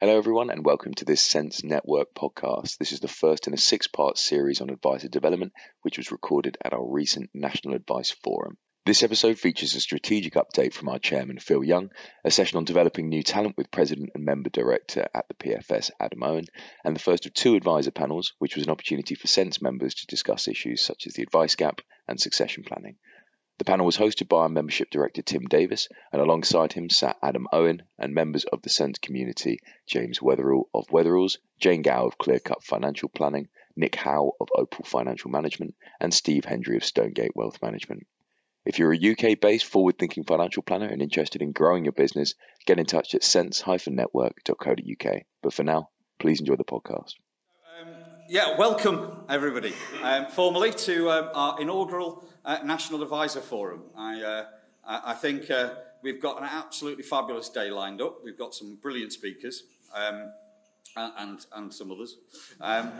Hello, everyone, and welcome to this Sense Network podcast. This is the first in a six part series on advisor development, which was recorded at our recent National Advice Forum. This episode features a strategic update from our chairman, Phil Young, a session on developing new talent with president and member director at the PFS, Adam Owen, and the first of two advisor panels, which was an opportunity for Sense members to discuss issues such as the advice gap and succession planning. The panel was hosted by our membership director Tim Davis, and alongside him sat Adam Owen and members of the Sense community James Wetherall of Wetheralls, Jane Gow of Clearcut Financial Planning, Nick Howe of Opal Financial Management, and Steve Hendry of Stonegate Wealth Management. If you're a UK based forward thinking financial planner and interested in growing your business, get in touch at sense-network.co.uk. But for now, please enjoy the podcast. Yeah, welcome everybody um, formally to um, our inaugural uh, National Advisor Forum. I, uh, I think uh, we've got an absolutely fabulous day lined up. We've got some brilliant speakers. Um, and, and some others. Um,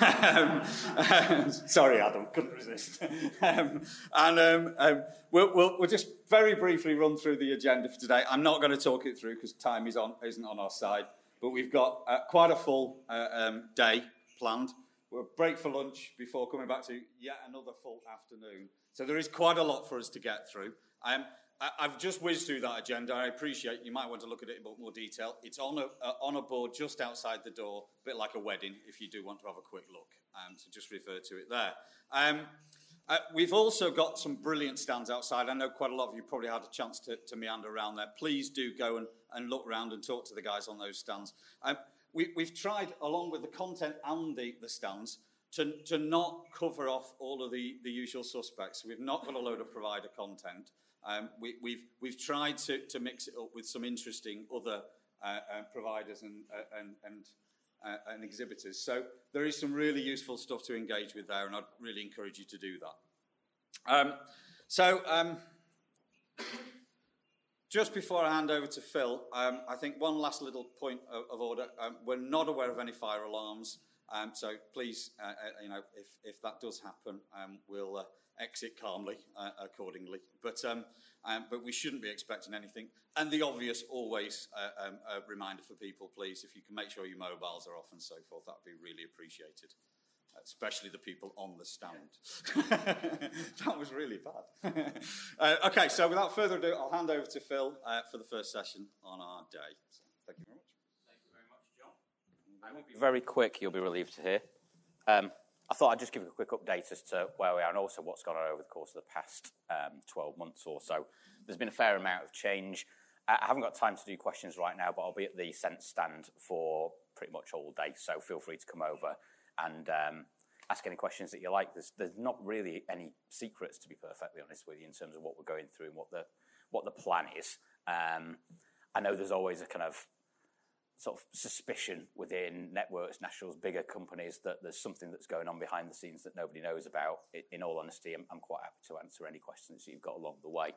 um, sorry, Adam, couldn't resist. Um, and we'll, we'll, we'll, just very briefly run through the agenda for today. I'm not going to talk it through because time is on, isn't on our side, but we've got uh, quite a full uh, day planned. We'll break for lunch before coming back to yet another full afternoon. So there is quite a lot for us to get through. Um, I've just whizzed through that agenda. I appreciate you might want to look at it in more detail. It's on a, uh, on a board just outside the door, a bit like a wedding, if you do want to have a quick look. Um, so just refer to it there. Um, uh, we've also got some brilliant stands outside. I know quite a lot of you probably had a chance to, to meander around there. Please do go and, and look around and talk to the guys on those stands. Um, we, have tried, along with the content and the, the stands, to, to not cover off all of the, the usual suspects. We've not got a load of provider content. Um, we, have we've, we've tried to, to mix it up with some interesting other uh, uh, providers and, uh, and, and, uh, and, exhibitors. So there is some really useful stuff to engage with there, and I'd really encourage you to do that. Um, so um, just before I hand over to Phil, um, I think one last little point of, of order. Um, we're not aware of any fire alarms. Um, so please, uh, uh, you know, if, if that does happen, um, we'll uh, exit calmly uh, accordingly. But um, um, but we shouldn't be expecting anything. And the obvious, always uh, reminder for people, please, if you can make sure your mobiles are off and so forth, that would be really appreciated. Especially the people on the stand. that was really bad. Uh, okay, so without further ado, I'll hand over to Phil for the first session on our day. So, thank you very much. Thank you very much, John. I will be very quick, you'll be relieved to hear. Um, I thought I'd just give you a quick update as to where we are and also what's gone on over the course of the past um, 12 months or so. There's been a fair amount of change. I haven't got time to do questions right now, but I'll be at the Sense stand for pretty much all day, so feel free to come over and um, ask any questions that you like. There's, there's not really any secrets, to be perfectly honest with you, in terms of what we're going through and what the, what the plan is. Um, I know there's always a kind of sort of suspicion within networks, nationals, bigger companies that there's something that's going on behind the scenes that nobody knows about. In all honesty, I'm, I'm quite happy to answer any questions that you've got along the way.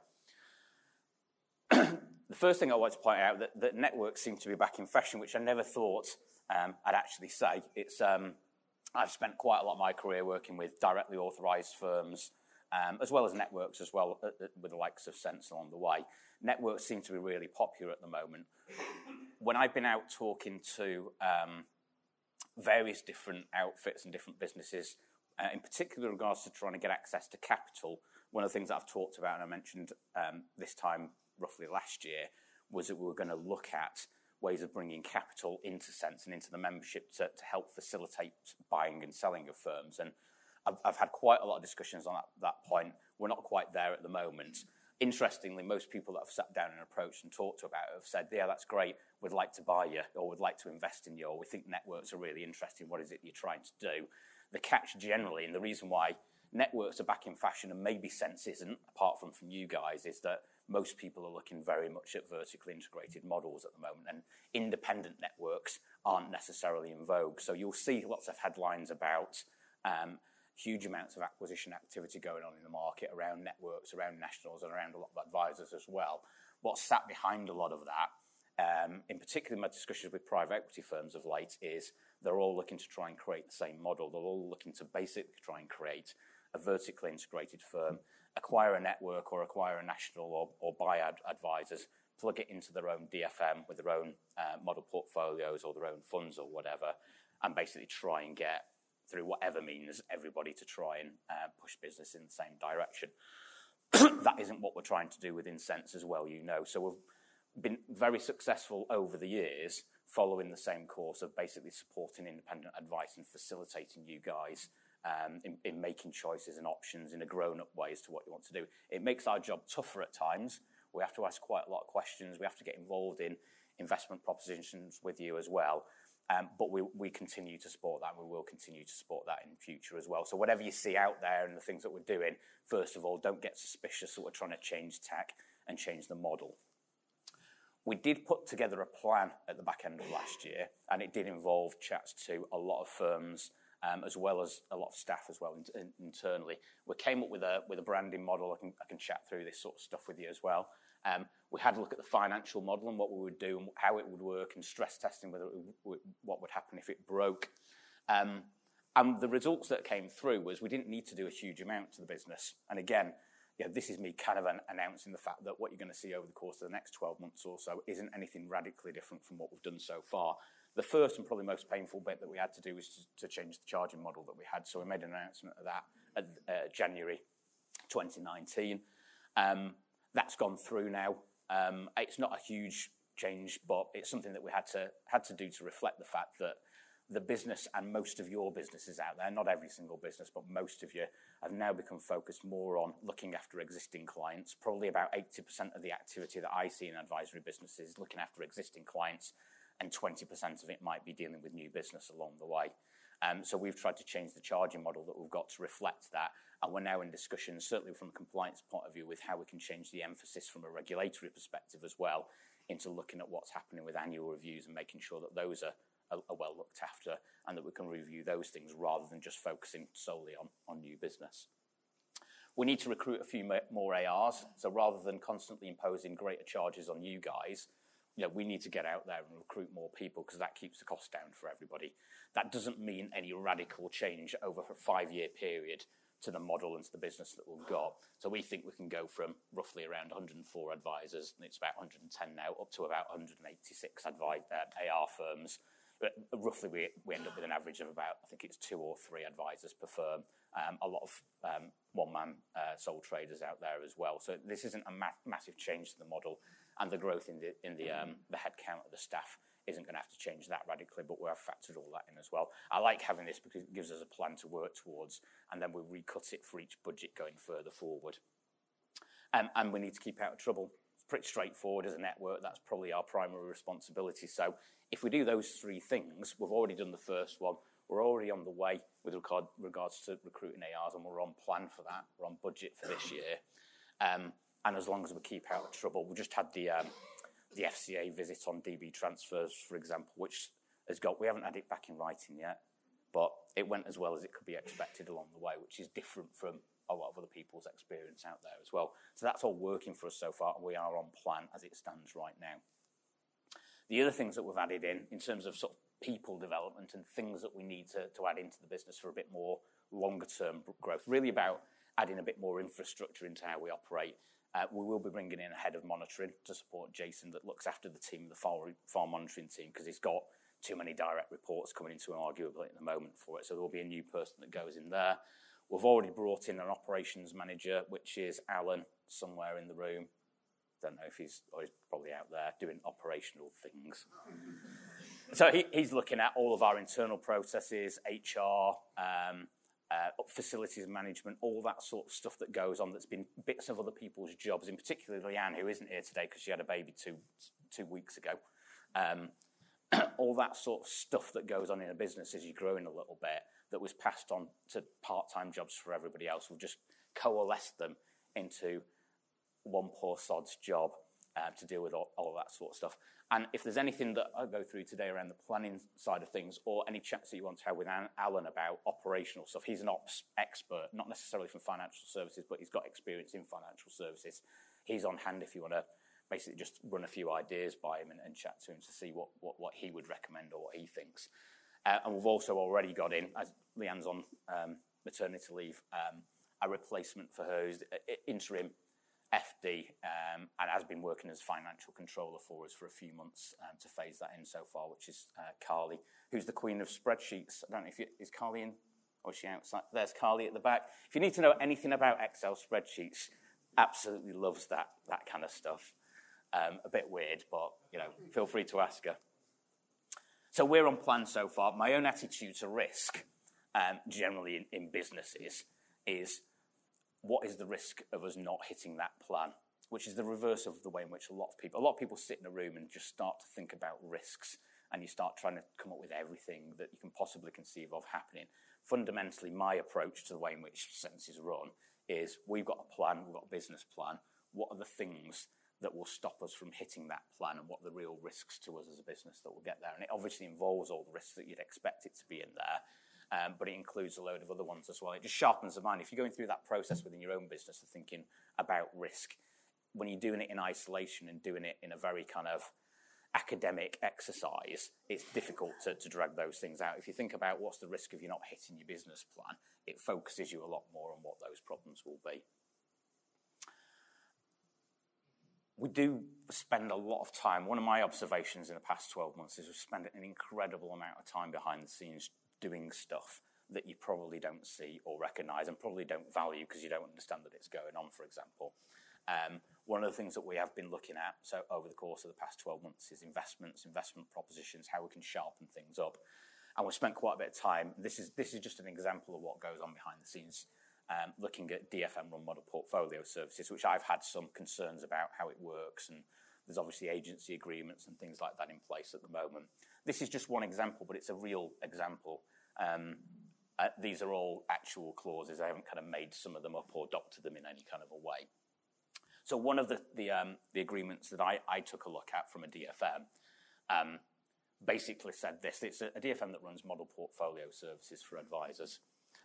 the first thing I want to point out that, that networks seem to be back in fashion, which I never thought um, I'd actually say. It's um, I've spent quite a lot of my career working with directly authorised firms, um, as well as networks as well, uh, uh, with the likes of Sense along the way. Networks seem to be really popular at the moment when I've been out talking to um, various different outfits and different businesses, uh, in particular in regards to trying to get access to capital, one of the things that I've talked about and I mentioned um, this time roughly last year was that we were going to look at ways of bringing capital into Sense and into the membership to, to help facilitate buying and selling of firms. And I've, I've had quite a lot of discussions on that, that point. We're not quite there at the moment interestingly, most people that I've sat down and approached and talked to about it have said, yeah, that's great, we'd like to buy you, or we'd like to invest in you, or we think networks are really interesting, what is it you're trying to do? The catch generally, and the reason why networks are back in fashion and maybe Sense isn't, apart from from you guys, is that most people are looking very much at vertically integrated models at the moment, and independent networks aren't necessarily in vogue. So you'll see lots of headlines about um, huge amounts of acquisition activity going on in the market around networks, around nationals, and around a lot of advisors as well. What's sat behind a lot of that, um, in particular in my discussions with private equity firms of late, is they're all looking to try and create the same model. They're all looking to basically try and create a vertically integrated firm, acquire a network or acquire a national or, or buy ad- advisors, plug it into their own DFM with their own uh, model portfolios or their own funds or whatever, and basically try and get through whatever means everybody to try and uh, push business in the same direction. that isn't what we're trying to do with in Sense as well, you know. So we've been very successful over the years following the same course of basically supporting independent advice and facilitating you guys um, in, in making choices and options in a grown up way as to what you want to do. It makes our job tougher at times. We have to ask quite a lot of questions. We have to get involved in investment propositions with you as well. Um, but we, we continue to support that and we will continue to support that in future as well. So whatever you see out there and the things that we're doing, first of all, don't get suspicious that we're trying to change tech and change the model. We did put together a plan at the back end of last year, and it did involve chats to a lot of firms, um, as well as a lot of staff as well in, in, internally. We came up with a with a branding model. I can I can chat through this sort of stuff with you as well. Um, we had a look at the financial model and what we would do and how it would work, and stress testing whether would, what would happen if it broke. Um, and the results that came through was we didn't need to do a huge amount to the business. And again, yeah, this is me kind of an, announcing the fact that what you're going to see over the course of the next 12 months or so isn't anything radically different from what we've done so far. The first and probably most painful bit that we had to do was to, to change the charging model that we had. So we made an announcement of that at uh, January 2019. Um, that's gone through now. Um, it's not a huge change, but it's something that we had to had to do to reflect the fact that the business and most of your businesses out there, not every single business, but most of you, have now become focused more on looking after existing clients. Probably about 80% of the activity that I see in advisory businesses is looking after existing clients, and 20% of it might be dealing with new business along the way. Um, so we've tried to change the charging model that we've got to reflect that, and we're now in discussions, certainly from a compliance point of view, with how we can change the emphasis from a regulatory perspective as well into looking at what's happening with annual reviews and making sure that those are are, are well looked after and that we can review those things rather than just focusing solely on, on new business. We need to recruit a few more ARs. So rather than constantly imposing greater charges on you guys, you know, we need to get out there and recruit more people because that keeps the cost down for everybody. That doesn't mean any radical change over a five year period to the model and to the business that we've got. So we think we can go from roughly around 104 advisors, and it's about 110 now, up to about 186 advi- uh, AR firms but roughly, we, we end up with an average of about, I think it's two or three advisors per firm. Um, a lot of um, one-man uh, sole traders out there as well. So this isn't a ma- massive change to the model, and the growth in the in the um, the headcount of the staff isn't going to have to change that radically. But we have factored all that in as well. I like having this because it gives us a plan to work towards, and then we recut it for each budget going further forward. Um, and we need to keep out of trouble It's pretty straightforward as a network. That's probably our primary responsibility. So if we do those three things, we've already done the first one. We're already on the way with regard, regards to recruiting ARs, and we're on plan for that. We're on budget for this year. Um, and as long as we keep out of trouble, we just had the um, the FCA visit on DB transfers, for example, which has got we haven't had it back in writing yet, but it went as well as it could be expected along the way, which is different from a lot of other people's experience out there as well. So that's all working for us so far, and we are on plan as it stands right now. The other things that we've added in, in terms of sort of people development and things that we need to, to add into the business for a bit more longer term growth, really about adding a bit more infrastructure into how we operate. Uh, we will be bringing in a head of monitoring to support Jason that looks after the team, the farm, farm monitoring team, because he's got too many direct reports coming into him arguably at the moment for it. So there will be a new person that goes in there. We've already brought in an operations manager, which is Alan, somewhere in the room. Don't know if he's, oh, he's probably out there doing operational things. so he, he's looking at all of our internal processes, HR, um, uh, facilities management, all that sort of stuff that goes on that's been bits of other people's jobs, in particular Leanne, who isn't here today because she had a baby two, two weeks ago. Um, all that sort of stuff that goes on in a business as you're growing a little bit that was passed on to part-time jobs for everybody else. We've just coalesced them into one poor sod's job uh, to deal with all, all, that sort of stuff. And if there's anything that I go through today around the planning side of things, or any chats that you want to have with Alan about operational stuff, he's an ops expert, not necessarily from financial services, but he's got experience in financial services. He's on hand if you want to basically just run a few ideas by him and, and chat to him to see what, what, what he would recommend or what he thinks. Uh, and we've also already got in, as Leanne's on um, maternity leave, um, a replacement for her who's uh, interim FD um, and has been working as financial controller for us for a few months um, to phase that in so far, which is uh, Carly, who's the queen of spreadsheets. I don't know if you, is Carly in or is she outside? There's Carly at the back. If you need to know anything about Excel spreadsheets, absolutely loves that that kind of stuff. Um, a bit weird, but you know, feel free to ask her. So we're on plan so far. My own attitude to risk, um, generally in, in businesses, is what is the risk of us not hitting that plan? Which is the reverse of the way in which a lot of people, a lot of people sit in a room and just start to think about risks, and you start trying to come up with everything that you can possibly conceive of happening. Fundamentally, my approach to the way in which Sense is run is we've got a plan, we've got a business plan. What are the things that will stop us from hitting that plan and what are the real risks to us as a business that will get there? And it obviously involves all the risks that you'd expect it to be in there um, but it includes a load of other ones as well. It just sharpens the mind. If you're going through that process within your own business of thinking about risk, when you're doing it in isolation and doing it in a very kind of academic exercise, it's difficult to, to drag those things out. If you think about what's the risk of you not hitting your business plan, it focuses you a lot more on what those problems will be. we do spend a lot of time. One of my observations in the past 12 months is we spend an incredible amount of time behind the scenes doing stuff that you probably don't see or recognize and probably don't value because you don't understand that it's going on, for example. Um, one of the things that we have been looking at so over the course of the past 12 months is investments, investment propositions, how we can sharpen things up. And we've spent quite a bit of time. This is, this is just an example of what goes on behind the scenes, um, looking at DFM run model portfolio services, which I've had some concerns about how it works. And there's obviously agency agreements and things like that in place at the moment. This is just one example, but it's a real example. Um, uh, these are all actual clauses. I haven't kind of made some of them up or adopted them in any kind of a way. So one of the the, um, the agreements that I, I, took a look at from a DFM um, basically said this: it's a, a, DFM that runs model portfolio services for advisors.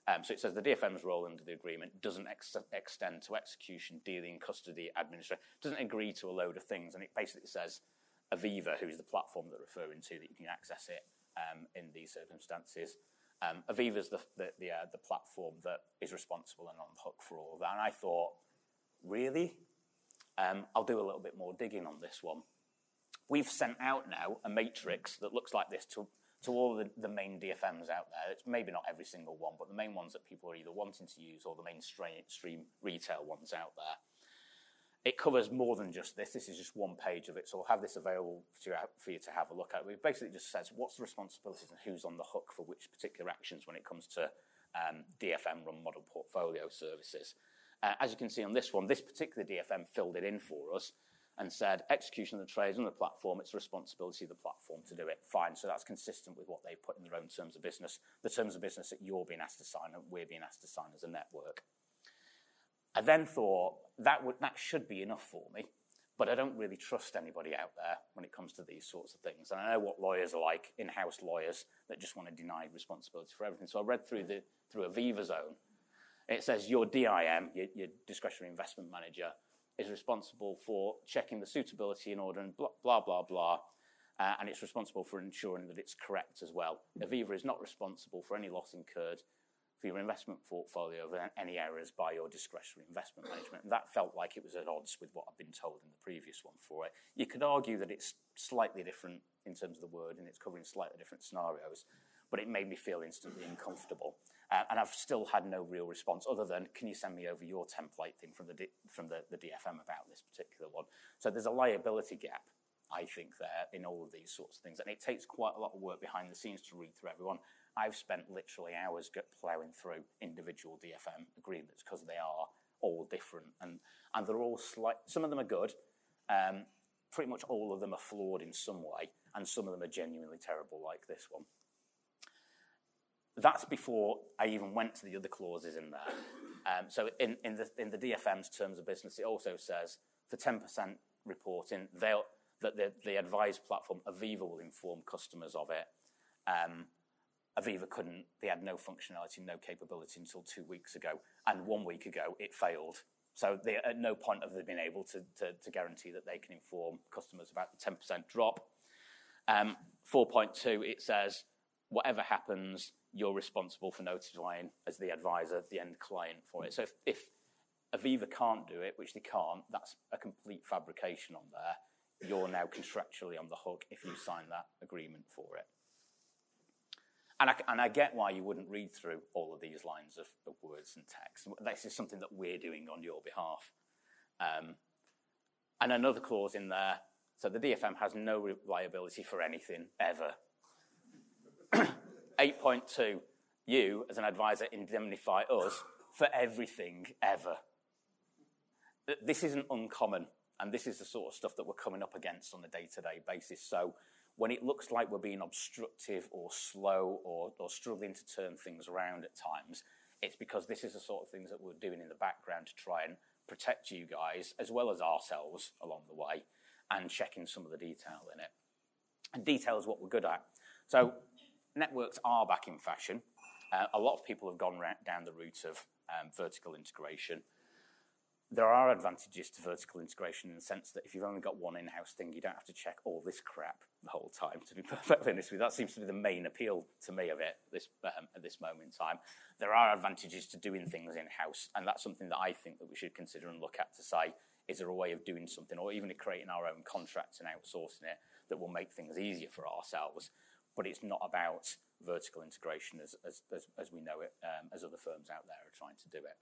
Um, so it says the DFM's role under the agreement doesn't ex- extend to execution, dealing, custody, administration. Doesn't agree to a load of things, and it basically says Aviva, who's the platform that we're referring to, that you can access it um, in these circumstances. Um, Aviva is the, the, the, uh, the, platform that is responsible and on the hook for all of that. And I thought, really? Um, I'll do a little bit more digging on this one. We've sent out now a matrix that looks like this to, to all the, the main DFMs out there. It's maybe not every single one, but the main ones that people are either wanting to use or the mainstream retail ones out there it covers more than just this. This is just one page of it, so I'll have this available for you to have a look at. It basically just says what's the responsibilities and who's on the hook for which particular actions when it comes to um, DFM run model portfolio services. Uh, as you can see on this one, this particular DFM filled it in for us and said execution of the trades on the platform, it's the responsibility of the platform to do it. Fine, so that's consistent with what they put in their own terms of business, the terms of business that you're being asked to sign and we're being asked to sign as a network. I then thought that, would, that should be enough for me, but I don't really trust anybody out there when it comes to these sorts of things. And I know what lawyers are like, in-house lawyers that just want to deny responsibility for everything. So I read through the through Aviva's own. It says your DIM, your, your discretionary investment manager, is responsible for checking the suitability in order and blah blah blah blah. Uh, and it's responsible for ensuring that it's correct as well. Aviva is not responsible for any loss incurred for your investment portfolio of any errors by your discretionary investment management. And that felt like it was at odds with what I've been told in the previous one for it. You could argue that it's slightly different in terms of the word and it's covering slightly different scenarios, but it made me feel instantly uncomfortable. Uh, and I've still had no real response other than, can you send me over your template thing from the, D- from the, the DFM about this particular one? So there's a liability gap I think, there in all of these sorts of things. And it takes quite a lot of work behind the scenes to read through everyone. I've spent literally hours ploughing through individual DFM agreements because they are all different and, and they're all slight. Some of them are good. Um, pretty much all of them are flawed in some way, and some of them are genuinely terrible, like this one. That's before I even went to the other clauses in there. Um, so in, in, the, in the DFM's terms of business, it also says for 10% reporting, they'll, that the, the advised platform, Aviva, will inform customers of it. Um, Aviva couldn't, they had no functionality, no capability until two weeks ago. And one week ago, it failed. So they, at no point have they been able to, guarantee that they can inform customers about the 10% drop. Um, 4.2, it says, whatever happens, you're responsible for notifying as the advisor, the end client for it. So if Aviva can't do it, which they can't, that's a complete fabrication on there. You're now contractually on the hook if you sign that agreement for it. And I, and I get why you wouldn't read through all of these lines of, of words and text. This is something that we're doing on your behalf. Um, and another clause in there so the DFM has no liability for anything ever. 8.2 you, as an advisor, indemnify us for everything ever. This isn't uncommon, and this is the sort of stuff that we're coming up against on a day to day basis. So when it looks like we're being obstructive or slow or, or struggling to turn things around at times, it's because this is the sort of things that we're doing in the background to try and protect you guys as well as ourselves along the way and checking some of the detail in it. And detail is what we're good at. So networks are back in fashion. Uh, a lot of people have gone down the route of um, vertical integration there are advantages to vertical integration in the sense that if you've only got one in-house thing, you don't have to check all this crap the whole time. To be perfectly honest with you, that seems to be the main appeal to me of it this, um, at this moment in time. There are advantages to doing things in-house, and that's something that I think that we should consider and look at to say, is there a way of doing something, or even creating our own contracts and outsourcing it that will make things easier for ourselves? But it's not about vertical integration as, as, as, as we know it, um, as other firms out there are trying to do it.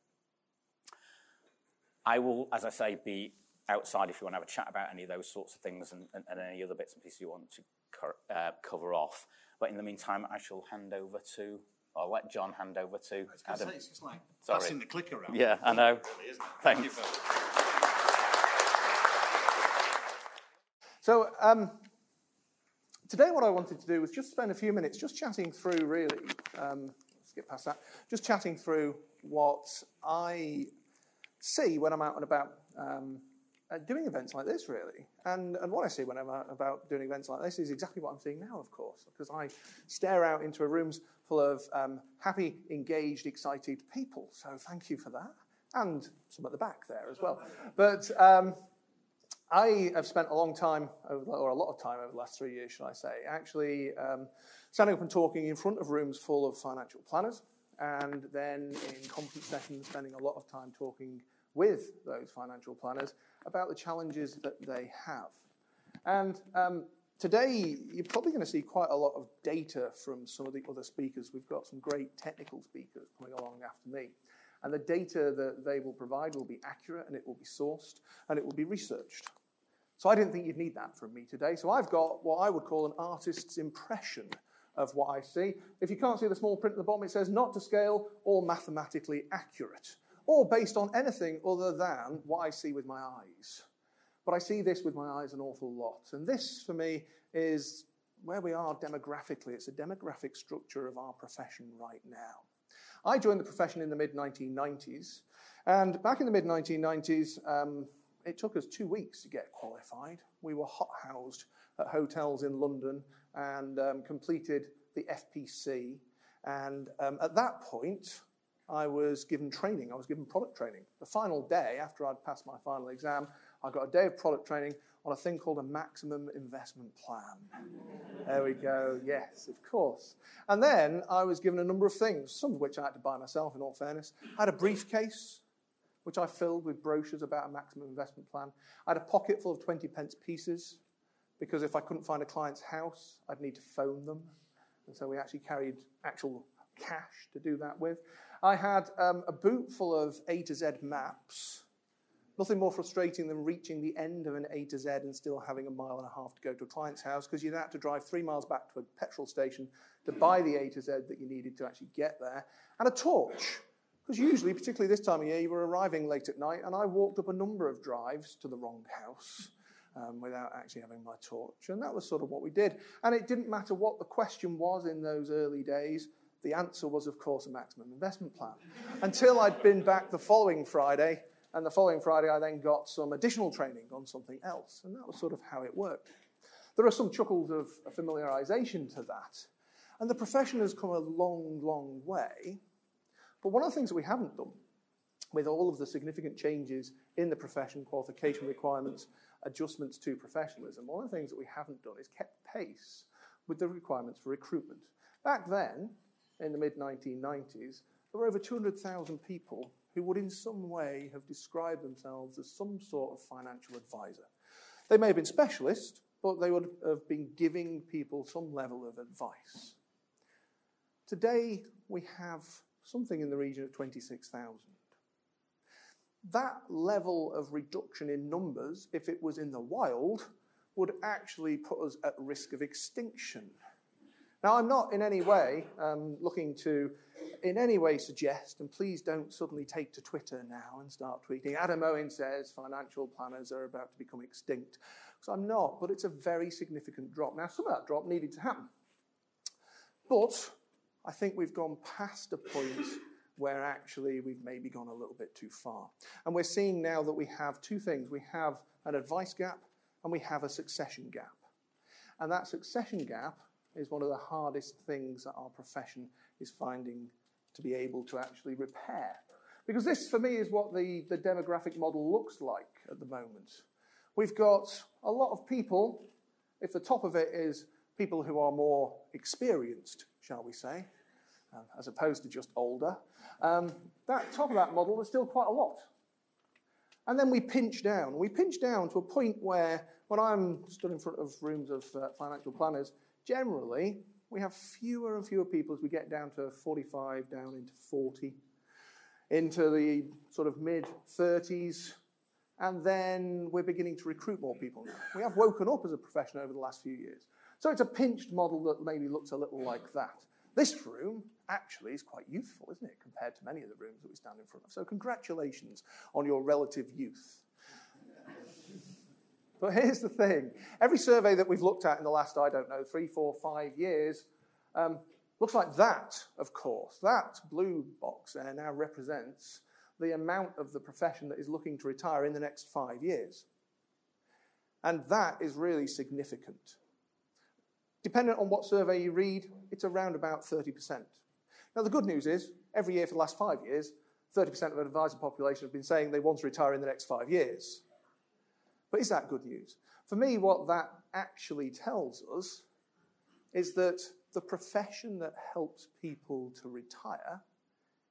I will, as I say, be outside if you want to have a chat about any of those sorts of things and, and, and any other bits and pieces you want to co- uh, cover off. But in the meantime, I shall hand over to, I'll let John hand over to Adam. Say, it's just like Sorry. passing the clicker around. Yeah, I know. Really, Thanks. Thank so, um, today what I wanted to do was just spend a few minutes just chatting through, really, um, skip past that, just chatting through what I see when I'm out and about um, uh, doing events like this, really. And, and what I see when I'm out about doing events like this is exactly what I'm seeing now, of course, because I stare out into a rooms full of um, happy, engaged, excited people. So thank you for that. And some at the back there as well. But um, I have spent a long time, or a lot of time over the last three years, should I say, actually um, standing up and talking in front of rooms full of financial planners, and then in conference sessions, spending a lot of time talking with those financial planners about the challenges that they have. And um, today, you're probably going to see quite a lot of data from some of the other speakers. We've got some great technical speakers coming along after me. And the data that they will provide will be accurate and it will be sourced and it will be researched. So I didn't think you'd need that from me today. So I've got what I would call an artist's impression of what I see. If you can't see the small print at the bottom, it says not to scale or mathematically accurate or based on anything other than what I see with my eyes. But I see this with my eyes an awful lot. And this, for me, is where we are demographically. It's a demographic structure of our profession right now. I joined the profession in the mid 1990s. And back in the mid 1990s, um, it took us two weeks to get qualified. We were hot housed at hotels in London and um, completed the FPC. And um, at that point, I was given training. I was given product training. The final day, after I'd passed my final exam, I got a day of product training on a thing called a maximum investment plan. there we go. Yes, of course. And then I was given a number of things, some of which I had to buy myself, in all fairness. I had a briefcase, which I filled with brochures about a maximum investment plan. I had a pocket full of 20 pence pieces, because if I couldn't find a client's house, I'd need to phone them. And so we actually carried actual cash to do that with. I had um, a boot full of A to Z maps. Nothing more frustrating than reaching the end of an A to Z and still having a mile and a half to go to a client's house because you'd have to drive three miles back to a petrol station to buy the A to Z that you needed to actually get there. And a torch, because usually, particularly this time of year, you were arriving late at night, and I walked up a number of drives to the wrong house. Um, without actually having my torch. And that was sort of what we did. And it didn't matter what the question was in those early days. The answer was, of course, a maximum investment plan. Until I'd been back the following Friday, and the following Friday I then got some additional training on something else, and that was sort of how it worked. There are some chuckles of familiarization to that, and the profession has come a long, long way. But one of the things that we haven't done with all of the significant changes in the profession, qualification requirements, adjustments to professionalism, one of the things that we haven't done is kept pace with the requirements for recruitment. Back then, in the mid 1990s, there were over 200,000 people who would in some way have described themselves as some sort of financial advisor. They may have been specialists, but they would have been giving people some level of advice. Today, we have something in the region of 26,000. That level of reduction in numbers, if it was in the wild, would actually put us at risk of extinction. Now, I'm not in any way um, looking to in any way suggest, and please don't suddenly take to Twitter now and start tweeting, Adam Owen says financial planners are about to become extinct. Because I'm not, but it's a very significant drop. Now, some of that drop needed to happen. But I think we've gone past a point where actually we've maybe gone a little bit too far. And we're seeing now that we have two things we have an advice gap and we have a succession gap. And that succession gap is one of the hardest things that our profession is finding to be able to actually repair. Because this, for me, is what the, the demographic model looks like at the moment. We've got a lot of people, if the top of it is people who are more experienced, shall we say, uh, as opposed to just older, um, that top of that model is still quite a lot. And then we pinch down. We pinch down to a point where, when I'm stood in front of rooms of uh, financial planners, generally we have fewer and fewer people as we get down to 45, down into 40, into the sort of mid 30s, and then we're beginning to recruit more people now. We have woken up as a profession over the last few years. So it's a pinched model that maybe looks a little like that. This room actually is quite youthful, isn't it, compared to many of the rooms that we stand in front of. So congratulations on your relative youth. But here's the thing every survey that we've looked at in the last, I don't know, three, four, five years um, looks like that, of course. That blue box there now represents the amount of the profession that is looking to retire in the next five years. And that is really significant. Depending on what survey you read, it's around about 30%. Now, the good news is, every year for the last five years, 30% of the advisor population have been saying they want to retire in the next five years. But is that good news? For me, what that actually tells us is that the profession that helps people to retire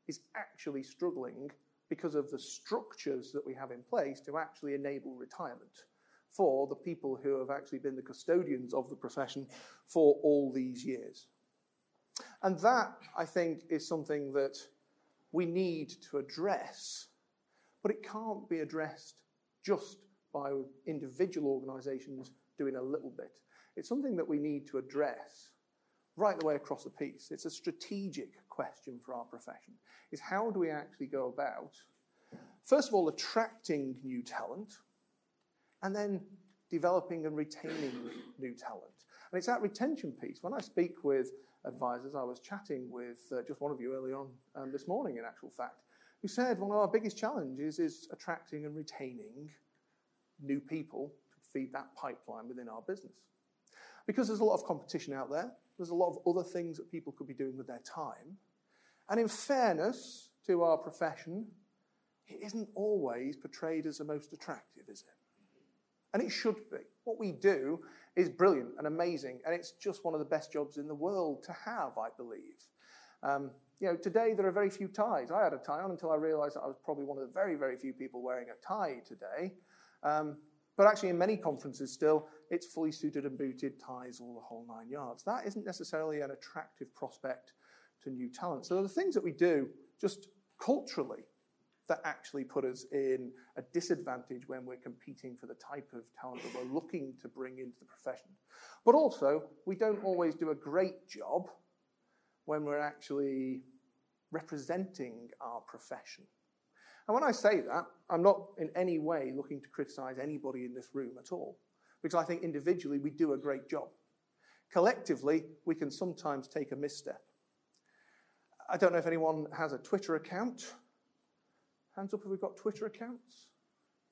is actually struggling because of the structures that we have in place to actually enable retirement for the people who have actually been the custodians of the profession for all these years. And that, I think, is something that we need to address, but it can't be addressed just by individual organisations doing a little bit. It's something that we need to address right the way across the piece. It's a strategic question for our profession. Is how do we actually go about, first of all, attracting new talent, and then developing and retaining new talent. And it's that retention piece. When I speak with advisors, I was chatting with uh, just one of you early on um, this morning, in actual fact, who said one of our biggest challenges is attracting and retaining new people to feed that pipeline within our business. Because there's a lot of competition out there, there's a lot of other things that people could be doing with their time. And in fairness to our profession, it isn't always portrayed as the most attractive, is it? And it should be. What we do is brilliant and amazing, and it's just one of the best jobs in the world to have, I believe. Um, you know, today there are very few ties. I had a tie on until I realized that I was probably one of the very, very few people wearing a tie today. Um, but actually, in many conferences, still, it's fully suited and booted, ties, all the whole nine yards. That isn't necessarily an attractive prospect to new talent. So, the things that we do just culturally that actually put us in a disadvantage when we're competing for the type of talent that we're looking to bring into the profession. But also, we don't always do a great job when we're actually representing our profession. And when I say that, I'm not in any way looking to criticize anybody in this room at all, because I think individually we do a great job. Collectively, we can sometimes take a misstep. I don't know if anyone has a Twitter account. Hands up if we've got Twitter accounts.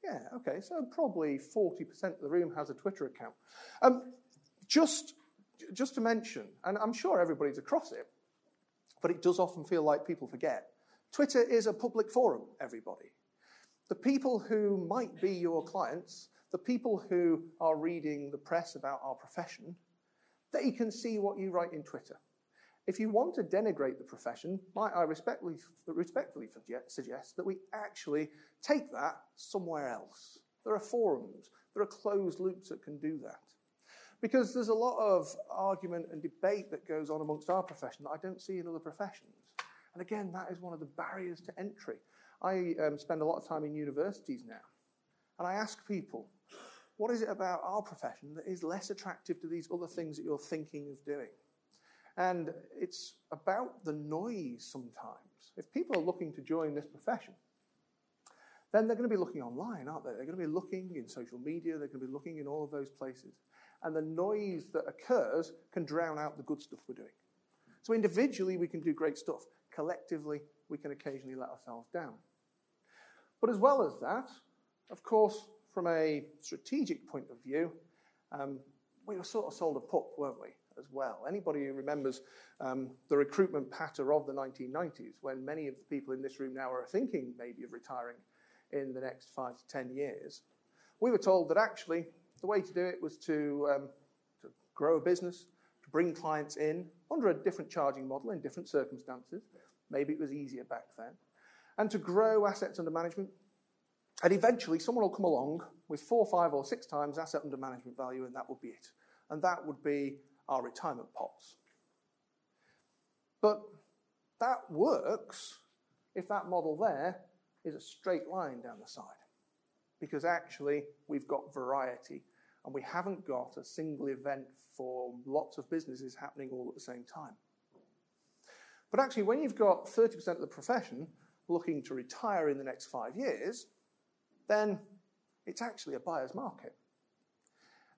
Yeah, okay, so probably 40% of the room has a Twitter account. Um, just, just to mention, and I'm sure everybody's across it, but it does often feel like people forget. Twitter is a public forum, everybody. The people who might be your clients, the people who are reading the press about our profession, they can see what you write in Twitter. If you want to denigrate the profession, might I respectfully, respectfully suggest that we actually take that somewhere else? There are forums, there are closed loops that can do that. Because there's a lot of argument and debate that goes on amongst our profession that I don't see in other professions. And again, that is one of the barriers to entry. I um, spend a lot of time in universities now, and I ask people, what is it about our profession that is less attractive to these other things that you're thinking of doing? And it's about the noise sometimes. If people are looking to join this profession, then they're going to be looking online, aren't they? They're going to be looking in social media, they're going to be looking in all of those places. And the noise that occurs can drown out the good stuff we're doing. So individually, we can do great stuff. Collectively, we can occasionally let ourselves down. But as well as that, of course, from a strategic point of view, um, we were sort of sold a pup, weren't we, as well? Anybody who remembers um, the recruitment patter of the 1990s, when many of the people in this room now are thinking maybe of retiring in the next five to ten years, we were told that actually the way to do it was to, um, to grow a business, to bring clients in under a different charging model in different circumstances. Maybe it was easier back then. And to grow assets under management and eventually, someone will come along with four, five, or six times asset under management value, and that would be it. And that would be our retirement pots. But that works if that model there is a straight line down the side. Because actually, we've got variety, and we haven't got a single event for lots of businesses happening all at the same time. But actually, when you've got 30% of the profession looking to retire in the next five years, then it's actually a buyer's market.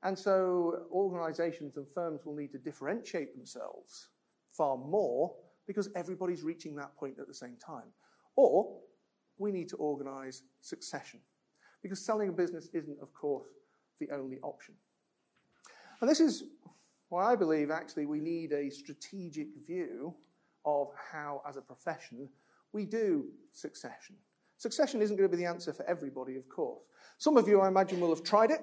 And so organizations and firms will need to differentiate themselves far more because everybody's reaching that point at the same time. Or we need to organize succession because selling a business isn't, of course, the only option. And this is why I believe actually we need a strategic view of how, as a profession, we do succession. Succession isn't going to be the answer for everybody, of course. Some of you, I imagine, will have tried it,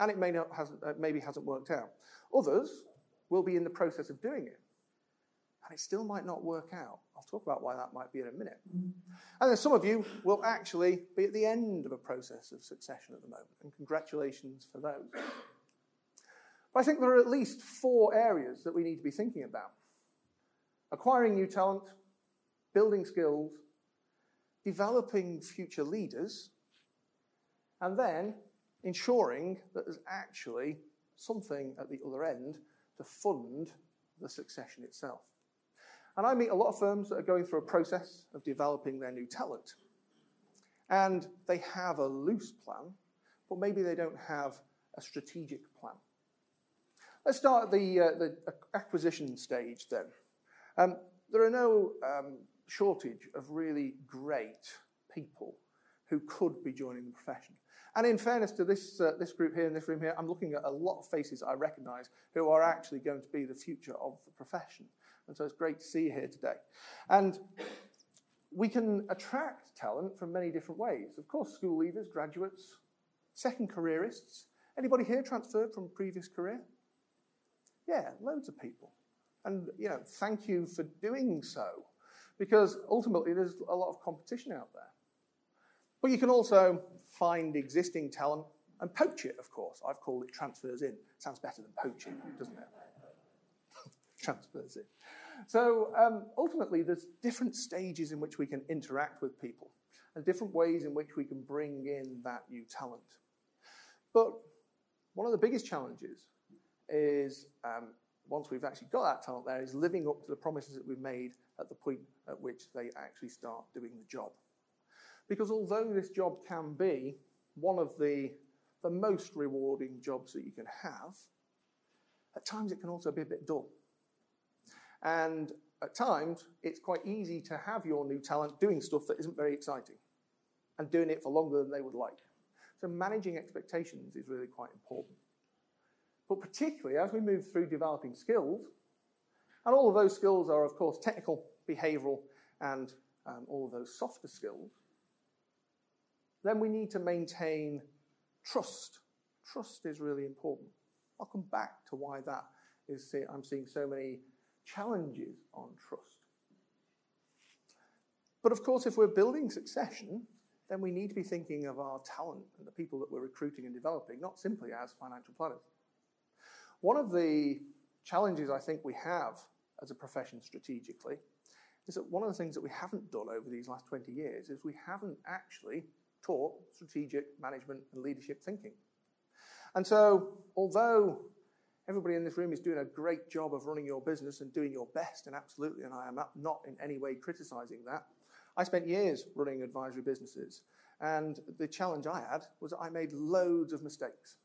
and it may not, hasn't, uh, maybe hasn't worked out. Others will be in the process of doing it, and it still might not work out. I'll talk about why that might be in a minute. And then some of you will actually be at the end of a process of succession at the moment, and congratulations for those. But I think there are at least four areas that we need to be thinking about acquiring new talent, building skills, developing future leaders, and then ensuring that there's actually something at the other end to fund the succession itself. And I meet a lot of firms that are going through a process of developing their new talent. And they have a loose plan, but maybe they don't have a strategic plan. Let's start at the, uh, the acquisition stage then. Um, there are no um, shortage of really great people who could be joining the profession. And in fairness to this, uh, this group here in this room here, I'm looking at a lot of faces I recognise who are actually going to be the future of the profession. And so it's great to see you here today. And we can attract talent from many different ways. Of course, school leavers, graduates, second careerists. Anybody here transferred from previous career? Yeah, loads of people. And, know, thank you for doing so because ultimately there's a lot of competition out there. But you can also find existing talent and poach it, of course. I've called it transfers in. Sounds better than poaching, doesn't it? transfers in. So um, ultimately, there's different stages in which we can interact with people and different ways in which we can bring in that new talent. But one of the biggest challenges is um, once we've actually got that talent there, is living up to the promises that we've made at the point at which they actually start doing the job. Because although this job can be one of the, the most rewarding jobs that you can have, at times it can also be a bit dull. And at times, it's quite easy to have your new talent doing stuff that isn't very exciting and doing it for longer than they would like. So managing expectations is really quite important. But particularly as we move through developing skills, and all of those skills are, of course, technical, behavioral, and um, all of those softer skills, then we need to maintain trust. Trust is really important. I'll come back to why that is. I'm seeing so many challenges on trust. But of course, if we're building succession, then we need to be thinking of our talent and the people that we're recruiting and developing, not simply as financial planners. One of the challenges I think we have as a profession strategically is that one of the things that we haven't done over these last 20 years is we haven't actually taught strategic management and leadership thinking. And so, although everybody in this room is doing a great job of running your business and doing your best, and absolutely, and I am not in any way criticizing that, I spent years running advisory businesses. And the challenge I had was that I made loads of mistakes.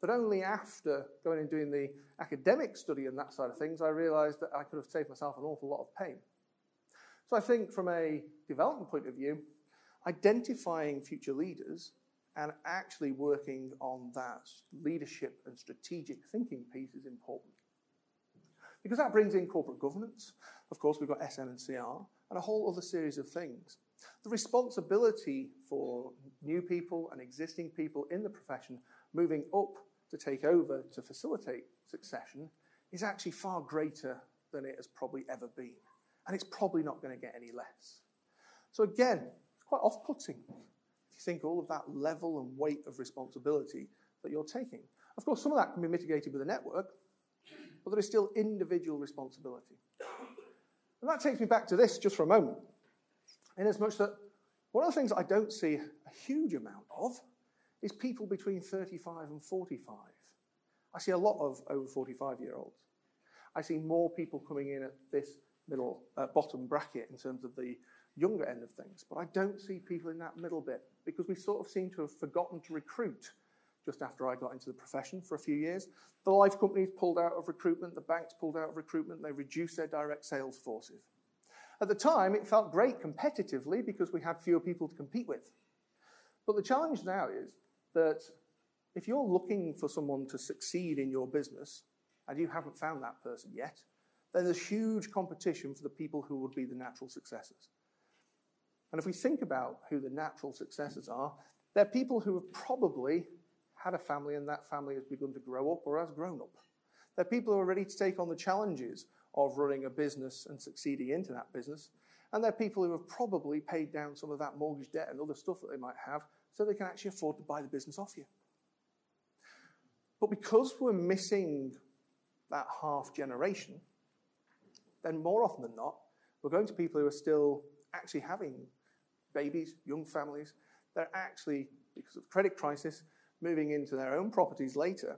But only after going and doing the academic study and that side of things, I realized that I could have saved myself an awful lot of pain. So I think from a development point of view, identifying future leaders and actually working on that leadership and strategic thinking piece is important. Because that brings in corporate governance. Of course, we've got SM and CR and a whole other series of things. The responsibility for new people and existing people in the profession moving up to take over to facilitate succession is actually far greater than it has probably ever been. And it's probably not going to get any less. So, again, it's quite off putting if you think all of that level and weight of responsibility that you're taking. Of course, some of that can be mitigated with a network, but there is still individual responsibility. And that takes me back to this just for a moment, in as much that one of the things I don't see a huge amount of is people between 35 and 45. I see a lot of over 45 year olds. I see more people coming in at this middle, uh, bottom bracket in terms of the younger end of things, but I don't see people in that middle bit because we sort of seem to have forgotten to recruit just after I got into the profession for a few years. The life companies pulled out of recruitment, the banks pulled out of recruitment, they reduced their direct sales forces. At the time, it felt great competitively because we had fewer people to compete with. But the challenge now is that if you're looking for someone to succeed in your business and you haven't found that person yet, then there's huge competition for the people who would be the natural successors. And if we think about who the natural successors are, they're people who have probably had a family and that family has begun to grow up or has grown up. They're people who are ready to take on the challenges of running a business and succeeding into that business. And they're people who have probably paid down some of that mortgage debt and other stuff that they might have so they can actually afford to buy the business off you. But because we're missing that half generation, then more often than not, we're going to people who are still actually having babies, young families. They're actually, because of credit crisis, moving into their own properties later,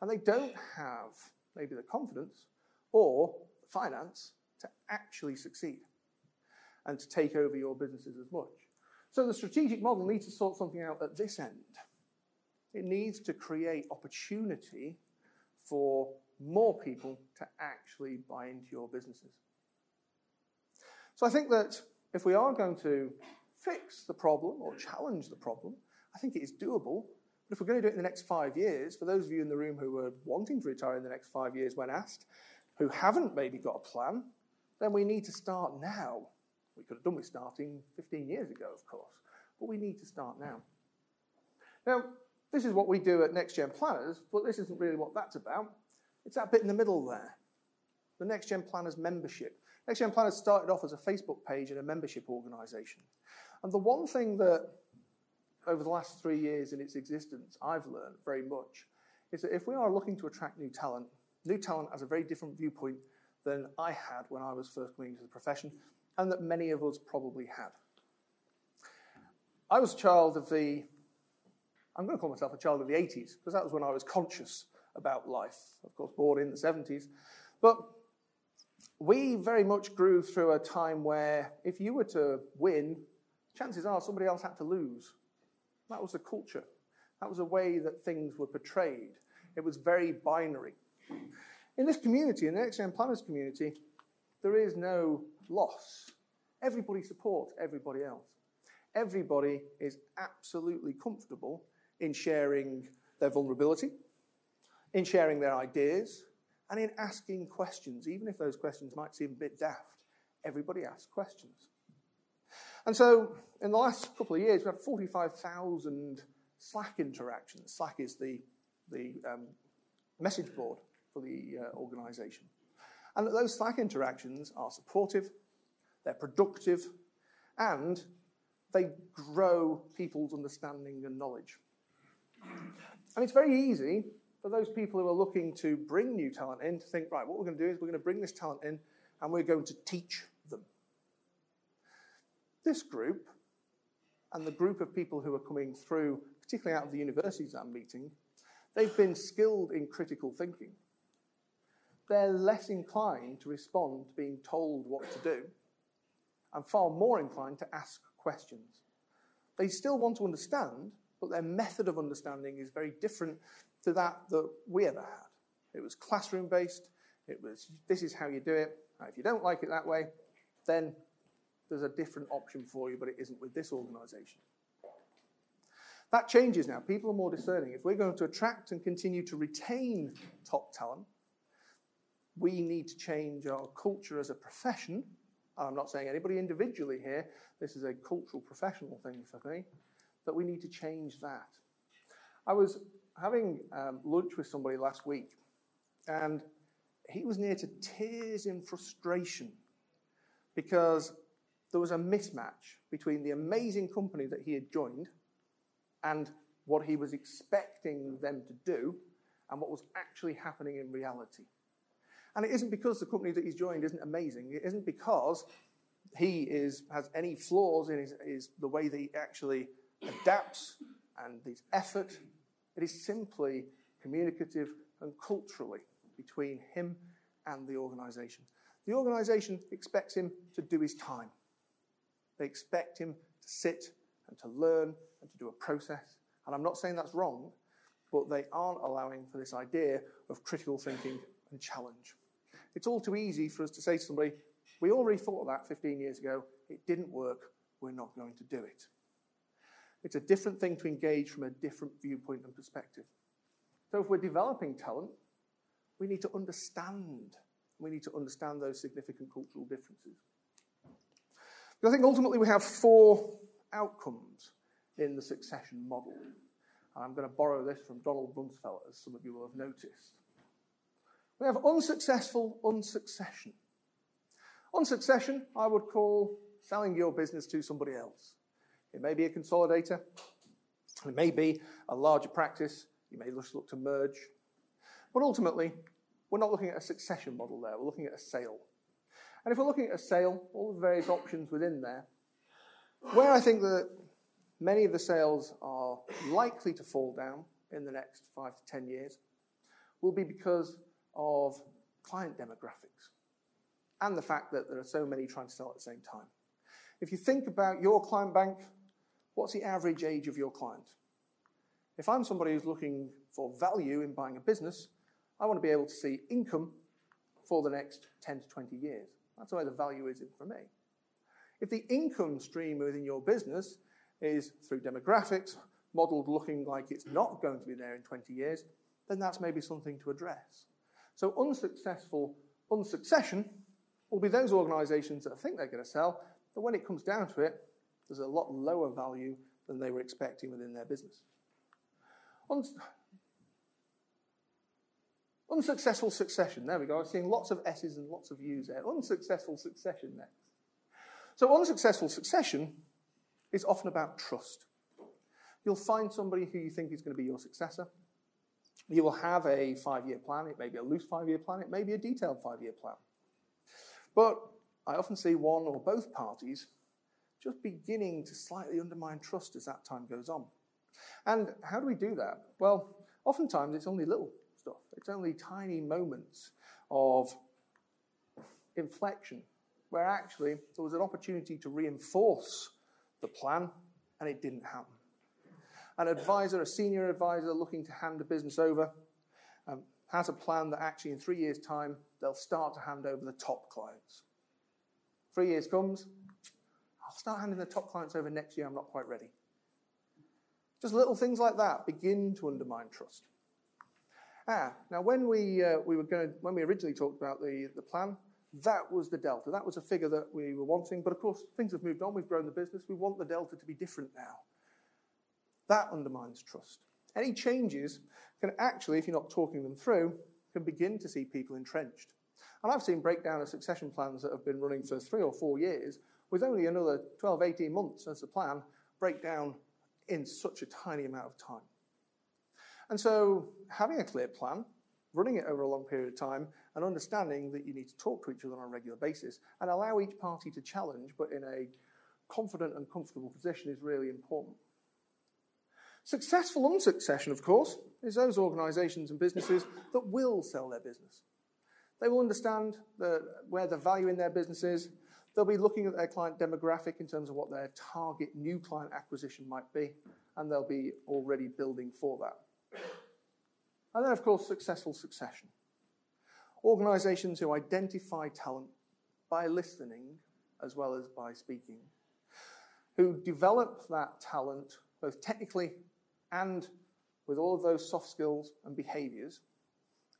and they don't have maybe the confidence or finance to actually succeed and to take over your businesses as much. So the strategic model needs to sort something out at this end. It needs to create opportunity for more people to actually buy into your businesses. So I think that if we are going to fix the problem or challenge the problem, I think it is doable but if we're going to do it in the next five years, for those of you in the room who are wanting to retire in the next five years when asked, who haven't maybe got a plan, then we need to start now. We could have done with starting 15 years ago, of course, but we need to start now. Now, this is what we do at Next Gen Planners, but this isn't really what that's about. It's that bit in the middle there the Next Gen Planners membership. Next Gen Planners started off as a Facebook page and a membership organization. And the one thing that over the last three years in its existence, I've learned very much is that if we are looking to attract new talent, new talent has a very different viewpoint than I had when I was first coming into the profession, and that many of us probably had. I was a child of the, I'm going to call myself a child of the 80s, because that was when I was conscious about life. Of course, born in the 70s. But we very much grew through a time where if you were to win, chances are somebody else had to lose. That was the culture. That was a way that things were portrayed. It was very binary. In this community, in the Gen Planners community, there is no loss. Everybody supports everybody else. Everybody is absolutely comfortable in sharing their vulnerability, in sharing their ideas, and in asking questions, even if those questions might seem a bit daft. Everybody asks questions. And so in the last couple of years, we've had 45,000 Slack interactions. Slack is the, the um, message board for the uh, organization. And those Slack interactions are supportive, they're productive, and they grow people's understanding and knowledge. And it's very easy for those people who are looking to bring new talent in to think, right, what we're going to do is we're going to bring this talent in and we're going to teach them. This group and the group of people who are coming through, particularly out of the universities I'm meeting, they've been skilled in critical thinking. They're less inclined to respond to being told what to do and far more inclined to ask questions. They still want to understand, but their method of understanding is very different to that that we ever had. It was classroom based, it was this is how you do it. Now, if you don't like it that way, then there's a different option for you, but it isn't with this organization. That changes now. People are more discerning. If we're going to attract and continue to retain top talent, we need to change our culture as a profession. I'm not saying anybody individually here, this is a cultural professional thing for me, that we need to change that. I was having um, lunch with somebody last week, and he was near to tears in frustration because there was a mismatch between the amazing company that he had joined and what he was expecting them to do and what was actually happening in reality. And it isn't because the company that he's joined isn't amazing. It isn't because he is, has any flaws in his, his, the way that he actually adapts and his effort. It is simply communicative and culturally between him and the organization. The organization expects him to do his time. They expect him to sit and to learn and to do a process. And I'm not saying that's wrong, but they aren't allowing for this idea of critical thinking and challenge. It's all too easy for us to say to somebody, we already thought of that 15 years ago, it didn't work, we're not going to do it. It's a different thing to engage from a different viewpoint and perspective. So if we're developing talent, we need to understand. We need to understand those significant cultural differences. I think ultimately we have four outcomes in the succession model. And I'm going to borrow this from Donald Rumsfeld, as some of you will have noticed. We have unsuccessful unsuccession. Unsuccession, I would call selling your business to somebody else. It may be a consolidator, it may be a larger practice, you may just look to merge. But ultimately, we're not looking at a succession model there, we're looking at a sale. And if we're looking at a sale, all the various options within there, where I think that many of the sales are likely to fall down in the next five to 10 years will be because of client demographics and the fact that there are so many trying to sell at the same time. If you think about your client bank, what's the average age of your client? If I'm somebody who's looking for value in buying a business, I want to be able to see income for the next 10 to 20 years. That's where the value is for me. If the income stream within your business is through demographics, modeled looking like it's not going to be there in 20 years, then that's maybe something to address. So unsuccessful unsuccession will be those organizations that think they're going to sell, but when it comes down to it, there's a lot lower value than they were expecting within their business. Unsuccessful succession. There we go. I'm seeing lots of S's and lots of U's there. Unsuccessful succession next. So, unsuccessful succession is often about trust. You'll find somebody who you think is going to be your successor. You will have a five year plan. It may be a loose five year plan, it may be a detailed five year plan. But I often see one or both parties just beginning to slightly undermine trust as that time goes on. And how do we do that? Well, oftentimes it's only little stuff. It's only tiny moments of inflection where actually there was an opportunity to reinforce the plan and it didn't happen. An advisor, a senior advisor looking to hand a business over, um, has a plan that actually in three years' time they'll start to hand over the top clients. Three years comes, I'll start handing the top clients over next year, I'm not quite ready. Just little things like that begin to undermine trust. Ah, now when we, uh, we were going when we originally talked about the, the plan, that was the delta. That was a figure that we were wanting. But of course, things have moved on. We've grown the business. We want the delta to be different now. That undermines trust. Any changes can actually, if you're not talking them through, can begin to see people entrenched. And I've seen breakdown of succession plans that have been running for three or four years with only another 12, 18 months as a plan break down in such a tiny amount of time. And so having a clear plan, running it over a long period of time, and understanding that you need to talk to each other on a regular basis and allow each party to challenge, but in a confident and comfortable position is really important. Successful unsuccession, of course, is those organisations and businesses that will sell their business. They will understand the, where the value in their business is. They'll be looking at their client demographic in terms of what their target new client acquisition might be, and they'll be already building for that. And then, of course, successful succession. Organisations who identify talent by listening as well as by speaking, who develop that talent both technically and with all of those soft skills and behaviours,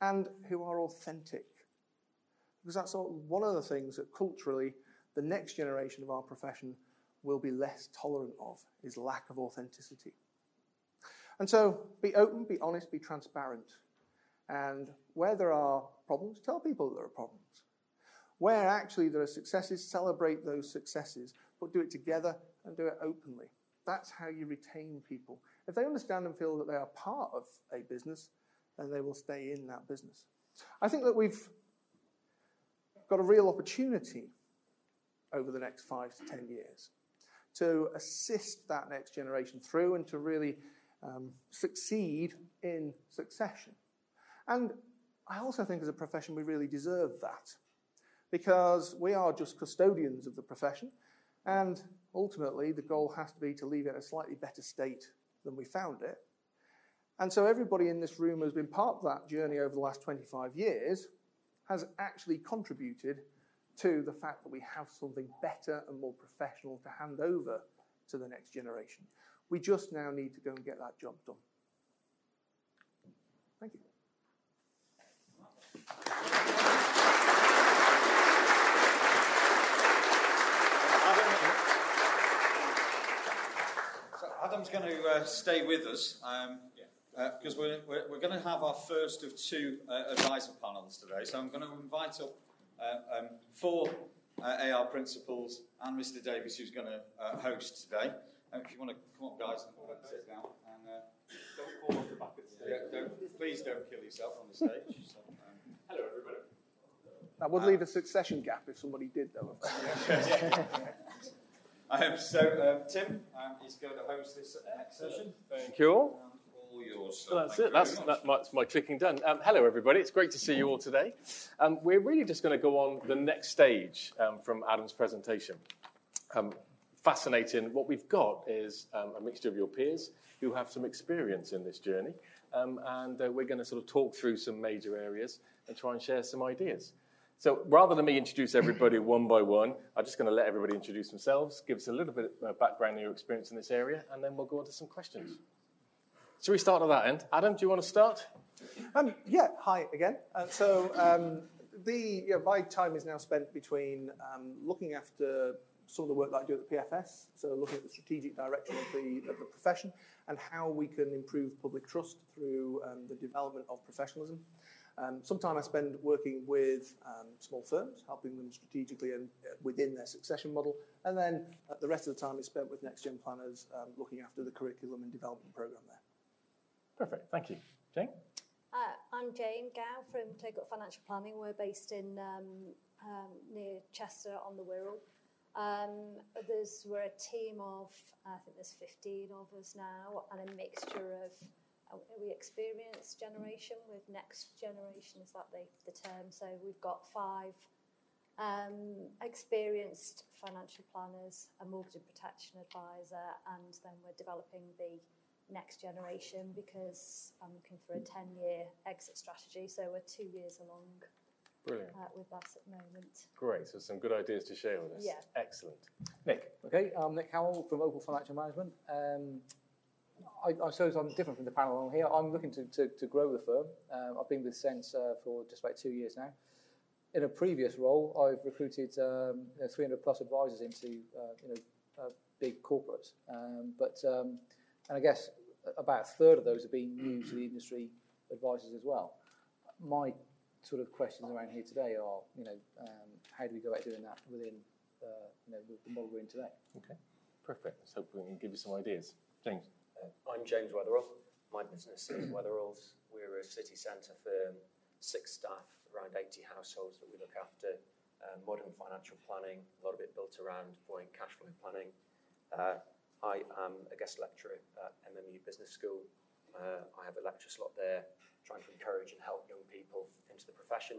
and who are authentic. Because that's one of the things that culturally the next generation of our profession will be less tolerant of, is lack of authenticity. And so be open, be honest, be transparent. And where there are problems, tell people there are problems. Where actually there are successes, celebrate those successes, but do it together and do it openly. That's how you retain people. If they understand and feel that they are part of a business, then they will stay in that business. I think that we've got a real opportunity over the next five to ten years to assist that next generation through and to really um, succeed in succession. And I also think as a profession we really deserve that because we are just custodians of the profession and ultimately the goal has to be to leave it in a slightly better state than we found it. And so everybody in this room who's been part of that journey over the last 25 years has actually contributed to the fact that we have something better and more professional to hand over to the next generation. We just now need to go and get that job done. Thank you. Adam's going to uh, stay with us because um, uh, we're, we're, we're, going to have our first of two uh, advisor panels today. So I'm going to invite up uh, um, four uh, AR principals and Mr. Davis, who's going to uh, host today. if you want to come up, guys, and sit down. And, don't fall off the back of the stage. Yeah, don't, please don't kill yourself on the stage. So, um, hello, everybody. That would leave a succession gap if somebody did, though. Um, so, um, Tim um, is going to host this next session. Thank you all. all yours, well, that's it. That's, that, that's my clicking done. Um, hello, everybody. It's great to see you all today. Um, we're really just going to go on the next stage um, from Adam's presentation. fascinating. What we've got is a mixture of your peers who have some experience in this journey. and uh, we're going to sort of talk through some major areas and try and share some ideas. So rather than me introduce everybody one by one, I'm just going to let everybody introduce themselves, give us a little bit of background on your experience in this area, and then we'll go on to some questions. Shall we start at that end? Adam, do you want to start? Um, yeah, hi again. Uh, so um, the, my time is now spent between um, looking after some of the work that I do at the PFS, so looking at the strategic direction of the, of the profession and how we can improve public trust through um, the development of professionalism. Um, Sometimes I spend working with um, small firms, helping them strategically and uh, within their succession model, and then uh, the rest of the time is spent with next gen planners, um, looking after the curriculum and development program there. Perfect, thank you. Jane? Uh, I'm Jane Gow from Take Up Financial Planning. We're based in um, um, near Chester on the Wirral. Um, there's, we're a team of, I think there's 15 of us now, and a mixture of we experienced generation with next generation is that the, the term so we've got five um, experienced financial planners a mortgage and protection advisor and then we're developing the next generation because I'm looking for a 10 year exit strategy so we're two years along Brilliant. Uh, with us at the moment. Great, so some good ideas to share with us. Yeah. Excellent. Nick. Okay, I'm Nick Howell from Opal Financial Management. Um, I, I, suppose I'm different from the panel on here. I'm looking to, to, to grow the firm. Um, I've been with Sense uh, for just about two years now. In a previous role, I've recruited um, you know, 300 plus advisors into uh, you know uh, big corporates. Um, but um, and I guess about a third of those have been new to the industry advisors as well. My sort of questions around here today are, you know, um, how do we go about doing that within, uh, you know, the, the model we're in today? Okay, perfect. Let's hope we can give you some ideas. James. I'm James Weatherall. My business is Weatheralls. We're a city centre firm, six staff, around 80 households that we look after. Uh, modern financial planning, a lot of it built around Voyant cash flow planning. Uh, I am a guest lecturer at MMU Business School. Uh, I have a lecture slot there, trying to encourage and help young people into the profession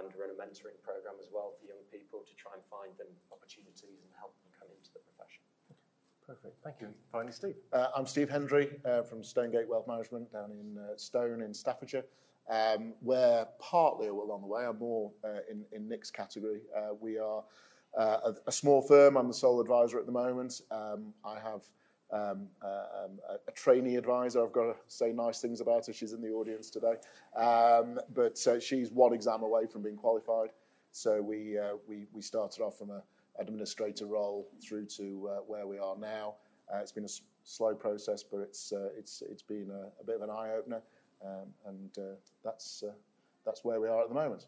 and run a mentoring program as well for young people to try and find them opportunities and help them come into the profession. Perfect. Thank you. Finally, Steve. Uh, I'm Steve Hendry uh, from Stonegate Wealth Management down in uh, Stone in Staffordshire. Um, we're partly along the way. I'm more uh, in, in Nick's category. Uh, we are uh, a, a, small firm. I'm the sole advisor at the moment. Um, I have um, um, a, a, trainee advisor. I've got to say nice things about her. She's in the audience today. Um, but uh, she's one exam away from being qualified. So we, uh, we, we started off from an administrator role through to uh, where we are now. it's been a s- slow process, but it's, it's, it's been a, a bit of an eye opener. Um, and uh, that's, uh, that's where we are at the moment.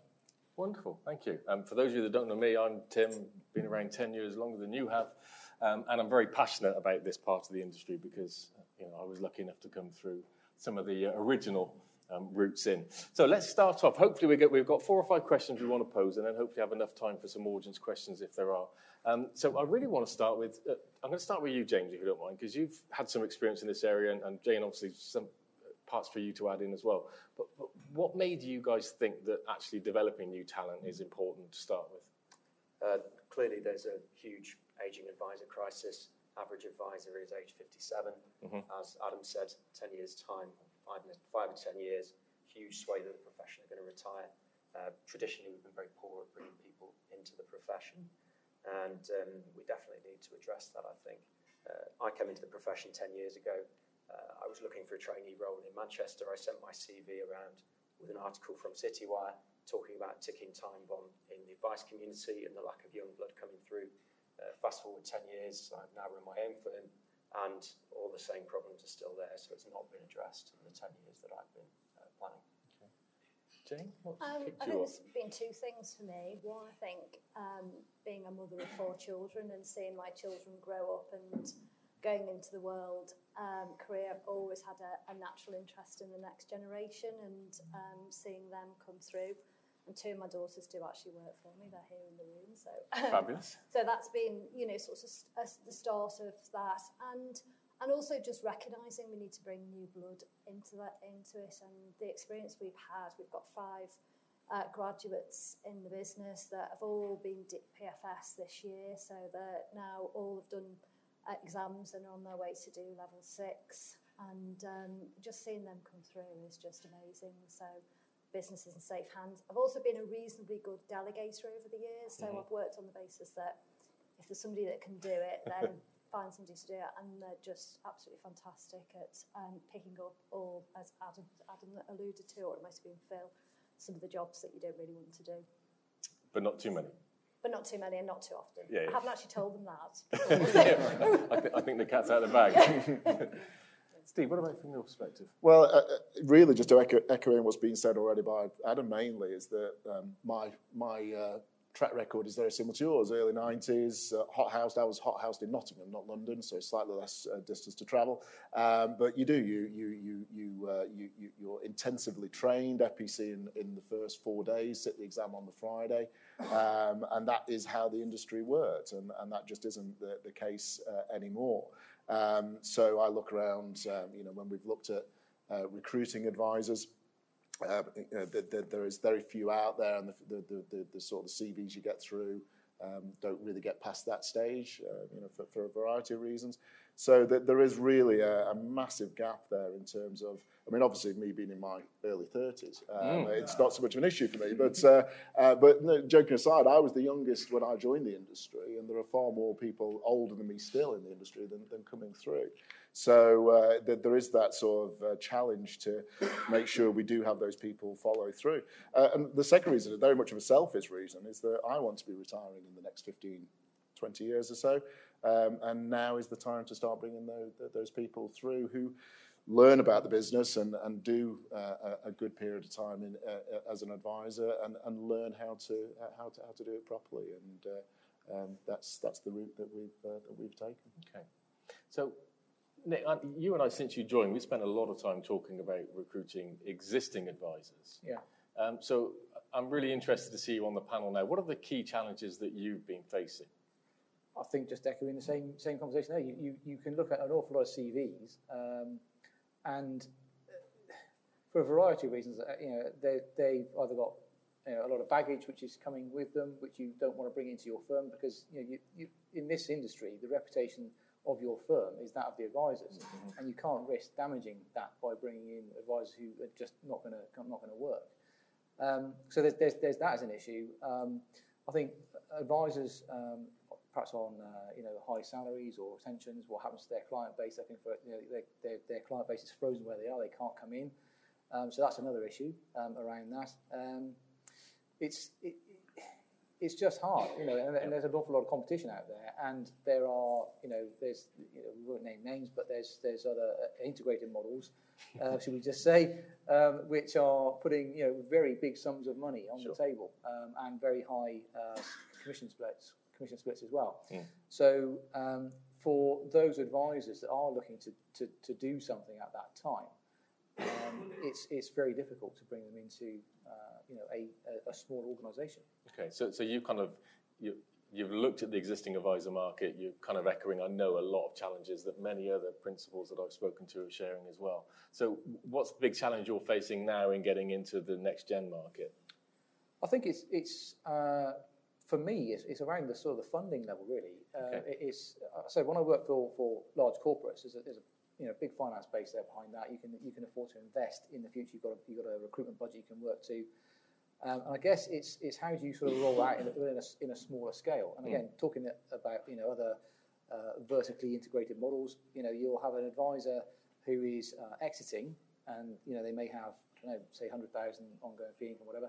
Wonderful, thank you. Um, for those of you that don't know me, I'm Tim, been around 10 years longer than you have, um, and I'm very passionate about this part of the industry because you know, I was lucky enough to come through some of the uh, original um, routes in. So let's start off. Hopefully, we get, we've got four or five questions we want to pose, and then hopefully have enough time for some audience questions if there are. Um, so I really want to start with, uh, I'm going to start with you, James, if you don't mind, because you've had some experience in this area, and, and Jane, obviously, some parts for you to add in as well. But, but what made you guys think that actually developing new talent is important to start with? Uh, clearly, there's a huge aging advisor crisis. Average advisor is age 57. Mm-hmm. As Adam said, 10 years' time, five, five or 10 years, huge swathe of the profession are going to retire. Uh, traditionally, we've been very poor at bringing people into the profession, and um, we definitely need to address that, I think. Uh, I came into the profession 10 years ago uh, I was looking for a trainee role in Manchester. I sent my CV around with an article from Citywire talking about ticking time bomb in the advice community and the lack of young blood coming through. Uh, fast forward 10 years, I've now run my own firm, and all the same problems are still there, so it's not been addressed in the 10 years that I've been uh, planning. Okay. Jane, what's um, I think there's been two things for me. One, I think um, being a mother of four children and seeing my children grow up and going into the world um, career, I've always had a, a, natural interest in the next generation and um, seeing them come through. And two of my daughters do actually work for me; they're here in the room. So fabulous. so that's been, you know, sort of a, the start of that, and and also just recognising we need to bring new blood into that into it. And the experience we've had, we've got five uh, graduates in the business that have all been PFS this year, so that now all have done exams and are on their way to do level six. And um, just seeing them come through is just amazing. So business is in safe hands. I've also been a reasonably good delegator over the years. So mm-hmm. I've worked on the basis that if there's somebody that can do it, then find somebody to do it. And they're just absolutely fantastic at um, picking up all, as Adam, Adam alluded to, or it might have been Phil, some of the jobs that you don't really want to do. But not too many but not too many and not too often. Yeah, yeah. I haven't actually told them that. I, th- I, think the cat's out of the bag. Steve, what about from your perspective? Well, uh, uh, really, just to echo, echoing what's been said already by Adam mainly, is that um, my my uh, track record is very similar to yours. Early 90s, uh, hot housed. I was hot housed in Nottingham, not London, so slightly less uh, distance to travel. Um, but you do, you, you, you, you, uh, you, you, are intensively trained, FPC in, in the first four days, sit the exam on the Friday. Um, and that is how the industry worked, and, and that just isn't the, the case uh, anymore. Um, so I look around, um, you know, when we've looked at uh, recruiting advisors, uh, the, the, there is very few out there, and the, the, sort of CVs you get through um, don't really get past that stage, uh, you know, for, for, a variety of reasons. So that there is really a, a, massive gap there in terms of. I mean, obviously, me being in my early thirties, um, mm. it's not so much of an issue for me. But uh, uh, but no, joking aside, I was the youngest when I joined the industry, and there are far more people older than me still in the industry than, than coming through. So uh, th- there is that sort of uh, challenge to make sure we do have those people follow through. Uh, and the second reason, very much of a selfish reason, is that I want to be retiring in the next 15, 20 years or so. Um, and now is the time to start bringing those, those people through who learn about the business and, and do uh, a, a, good period of time in, uh, as an advisor and, and learn how to, how to how to do it properly. And uh, um, that's that's the route that we've uh, that we've taken. Okay, so. Nick, you and I, since you joined, we spent a lot of time talking about recruiting existing advisors. Yeah. Um, so I'm really interested to see you on the panel now. What are the key challenges that you've been facing? I think just echoing the same same conversation there. You, you, you can look at an awful lot of CVs, um, and uh, for a variety of reasons, uh, you know, they they've either got you know, a lot of baggage which is coming with them, which you don't want to bring into your firm because you know, you, you, in this industry, the reputation of your firm is that of the advisors, mm-hmm. and you can't risk damaging that by bringing in advisors who are just not going to not going to work. Um, so there's, there's, there's that as an issue. Um, I think advisors, um, perhaps on uh, you know high salaries or retentions, what happens to their client base? I think for you know, their, their, their client base is frozen where they are; they can't come in. Um, so that's another issue um, around that. Um, it's it, it's just hard, you know, and, and, there's an awful lot of competition out there, and there are, you know, there's, you know, we won't name names, but there's there's other uh, integrated models, uh, should we just say, um, which are putting, you know, very big sums of money on sure. the table um, and very high uh, commission splits, commission splits as well. Mm. So um, for those advisors that are looking to, to, to do something at that time, um, it's it's very difficult to bring them into uh, you know a, a, a small organisation. Okay, so so you kind of you you've looked at the existing advisor market. You're kind of echoing, I know, a lot of challenges that many other principals that I've spoken to are sharing as well. So, what's the big challenge you're facing now in getting into the next gen market? I think it's it's uh, for me it's, it's, around the sort of the funding level really. Uh, okay. It's so when I work for for large corporates, there's a, there's a you know big finance base there behind that. You can you can afford to invest in the future. You've got a, you've got a recruitment budget you can work to. Um, and I guess it's, it's how do you sort of roll out in, in, a, in a smaller scale. And again, mm. talking about you know other uh, vertically integrated models, you know you'll have an advisor who is uh, exiting, and you know they may have I don't know say hundred thousand ongoing fee income, whatever,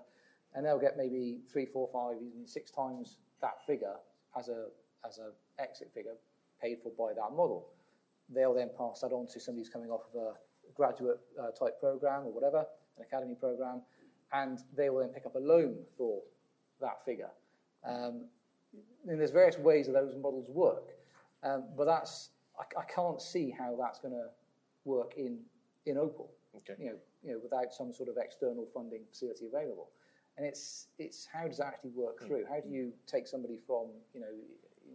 and they'll get maybe three, four, five, even six times that figure as a as a exit figure paid for by that model. They'll then pass that on to somebody who's coming off of a graduate uh, type program or whatever, an academy program, and they will then pick up a loan for that figure. Um, and there's various ways that those models work, um, but that's I, I, can't see how that's going to work in in Opal. Okay. You know, you know, without some sort of external funding facility available. And it's it's how does that actually work mm. through? How do you take somebody from you know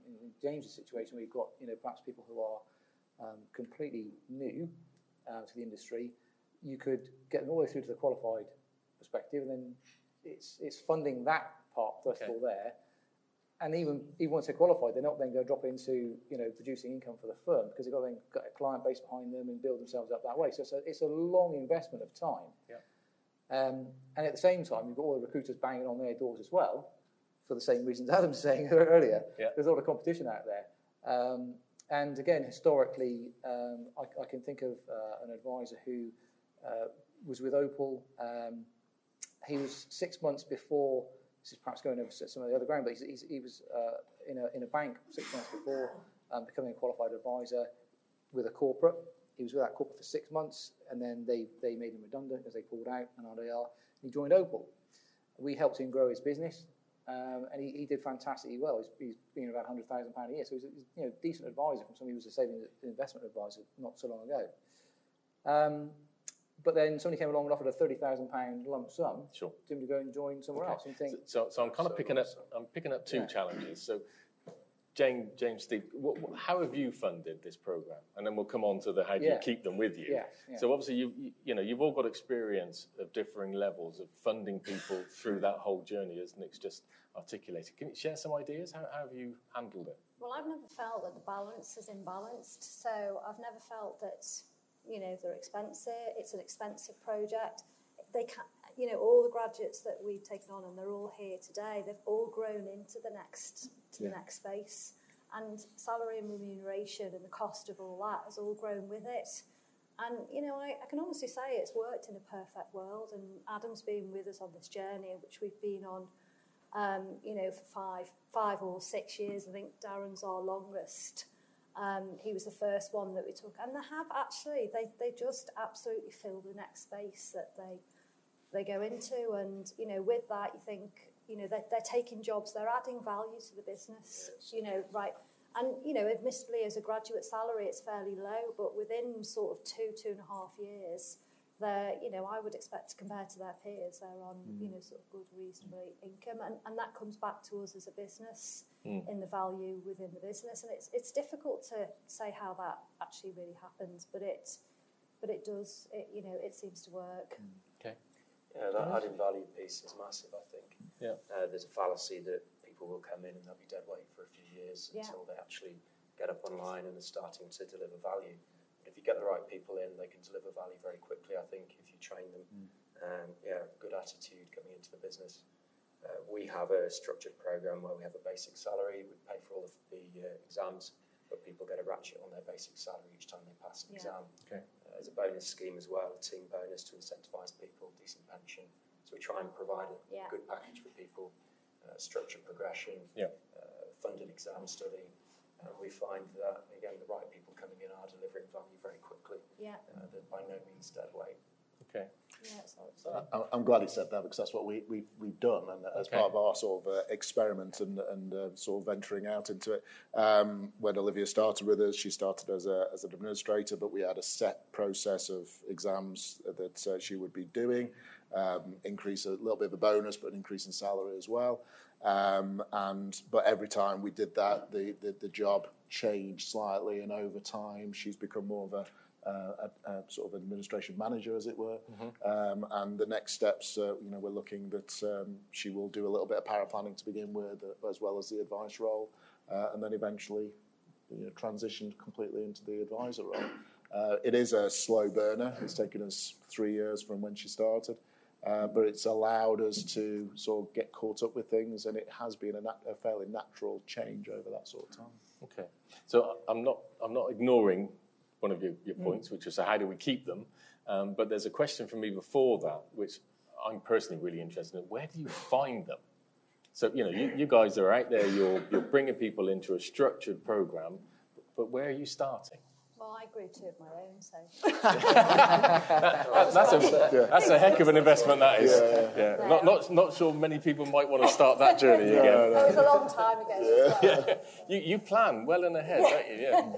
in James's situation where you've got you know perhaps people who are um, completely new uh, to the industry, you could get them all the way through to the qualified perspective, and then it's it's funding that part first okay. of all there. And even even once they're qualified, they're not then going to drop into you know producing income for the firm because they've got then got a client base behind them and build themselves up that way. So it's a, it's a long investment of time. Yeah. Um, and at the same time, you've got all the recruiters banging on their doors as well, for the same reasons Adam's saying earlier. Yeah. There's a lot of competition out there. Um, and again, historically, um, I, I, can think of uh, an advisor who uh, was with Opal. Um, he was six months before. This is perhaps going over some of the other ground, but he's, he's, he was uh, in, a, in a bank six months before um, becoming a qualified advisor with a corporate. He was with that corporate for six months, and then they, they made him redundant as they pulled out and RDR. He joined Opal. We helped him grow his business, um, and he, he, did fantastically well. He's, he's been about £100,000 a year, so he's a you know, decent advisor from somebody who was a savings investment advisor not so long ago. Um, but then somebody came along and offered a thirty thousand pound lump sum sure. to him to go and join somewhere okay. else. And think, so, so, so I'm kind of picking up. I'm picking up two yeah. challenges. So, James, James, Steve, what, what, how have you funded this program? And then we'll come on to the how do yeah. you keep them with you. Yeah. yeah. So obviously you, you you know you've all got experience of differing levels of funding people through that whole journey, as Nick's just articulated. Can you share some ideas? How, how have you handled it? Well, I've never felt that the balance is imbalanced. So I've never felt that you know, they're expensive. It's an expensive project. They can, you know, all the graduates that we've taken on, and they're all here today. They've all grown into the next to yeah. the next space, and salary and remuneration and the cost of all that has all grown with it. And you know, I, I can honestly say it's worked in a perfect world. And Adam's been with us on this journey, which we've been on, um, you know, for five, five or six years. I think Darren's our longest Um, he was the first one that we took, and they have actually they they just absolutely fill the next space that they they go into, and you know with that you think you know they're, they're taking jobs, they're adding value to the business, yes. you know right. And you know, admittedly, as a graduate salary, it's fairly low, but within sort of two, two and a half years, they're, you know, I would expect to compare to their peers, they're on, mm. you know, sort of good, reasonable income, and, and that comes back to us as a business mm. in the value within the business, and it's it's difficult to say how that actually really happens, but it, but it does, it, you know, it seems to work. Okay. Yeah, that adding value piece is massive. I think. Yeah. Uh, there's a fallacy that people will come in and they'll be dead weight for a few years yeah. until they actually get up online and are starting to deliver value But if you get the right people in, they can deliver value very quickly. I think if you train them, mm. um, yeah, good attitude coming into the business. Uh, we have a structured program where we have a basic salary. We pay for all of the uh, exams, but people get a ratchet on their basic salary each time they pass an yeah. exam. Okay. Uh, there's a bonus scheme as well, a team bonus to incentivise people, decent pension. So we try and provide a yeah. good package for people, uh, structured progression, yeah. Uh, funded exam study. Uh, we find that again the right people coming in are delivering value very quickly. Yeah. Uh, they're by no means dead weight. Okay. Yeah, I'm glad he said that because that's what we, we've, we've done, and as okay. part of our sort of uh, experiment and, and uh, sort of venturing out into it. Um, when Olivia started with us, she started as, a, as an administrator, but we had a set process of exams that uh, she would be doing, um, increase a little bit of a bonus, but an increase in salary as well. Um, and but every time we did that, the, the, the job changed slightly, and over time, she's become more of a a, a, sort of administration manager, as it were. Mm-hmm. Um, and the next steps, uh, you know, we're looking that um, she will do a little bit of paraplanning to begin with, uh, as well as the advice role, uh, and then eventually, you know, transition completely into the advisor role. Uh, it is a slow burner. It's taken us three years from when she started. Uh, but it's allowed us to sort of get caught up with things, and it has been a, nat- a, fairly natural change over that sort of time. Okay, so I'm not I'm not ignoring one of your, your mm. points, which was how do we keep them? Um, but there's a question from me before that, which I'm personally really interested in. Where do you find them? So you know, you, you guys are out there. You're you're bringing people into a structured program, but where are you starting? Well, I grew two of my own, so. that's, a, that's a heck of an investment, that is. Yeah, yeah. yeah. Not, not, not sure many people might want to start that journey again. No, That was a long time ago. Yeah. Well. you, you plan well in ahead, don't you? Yeah.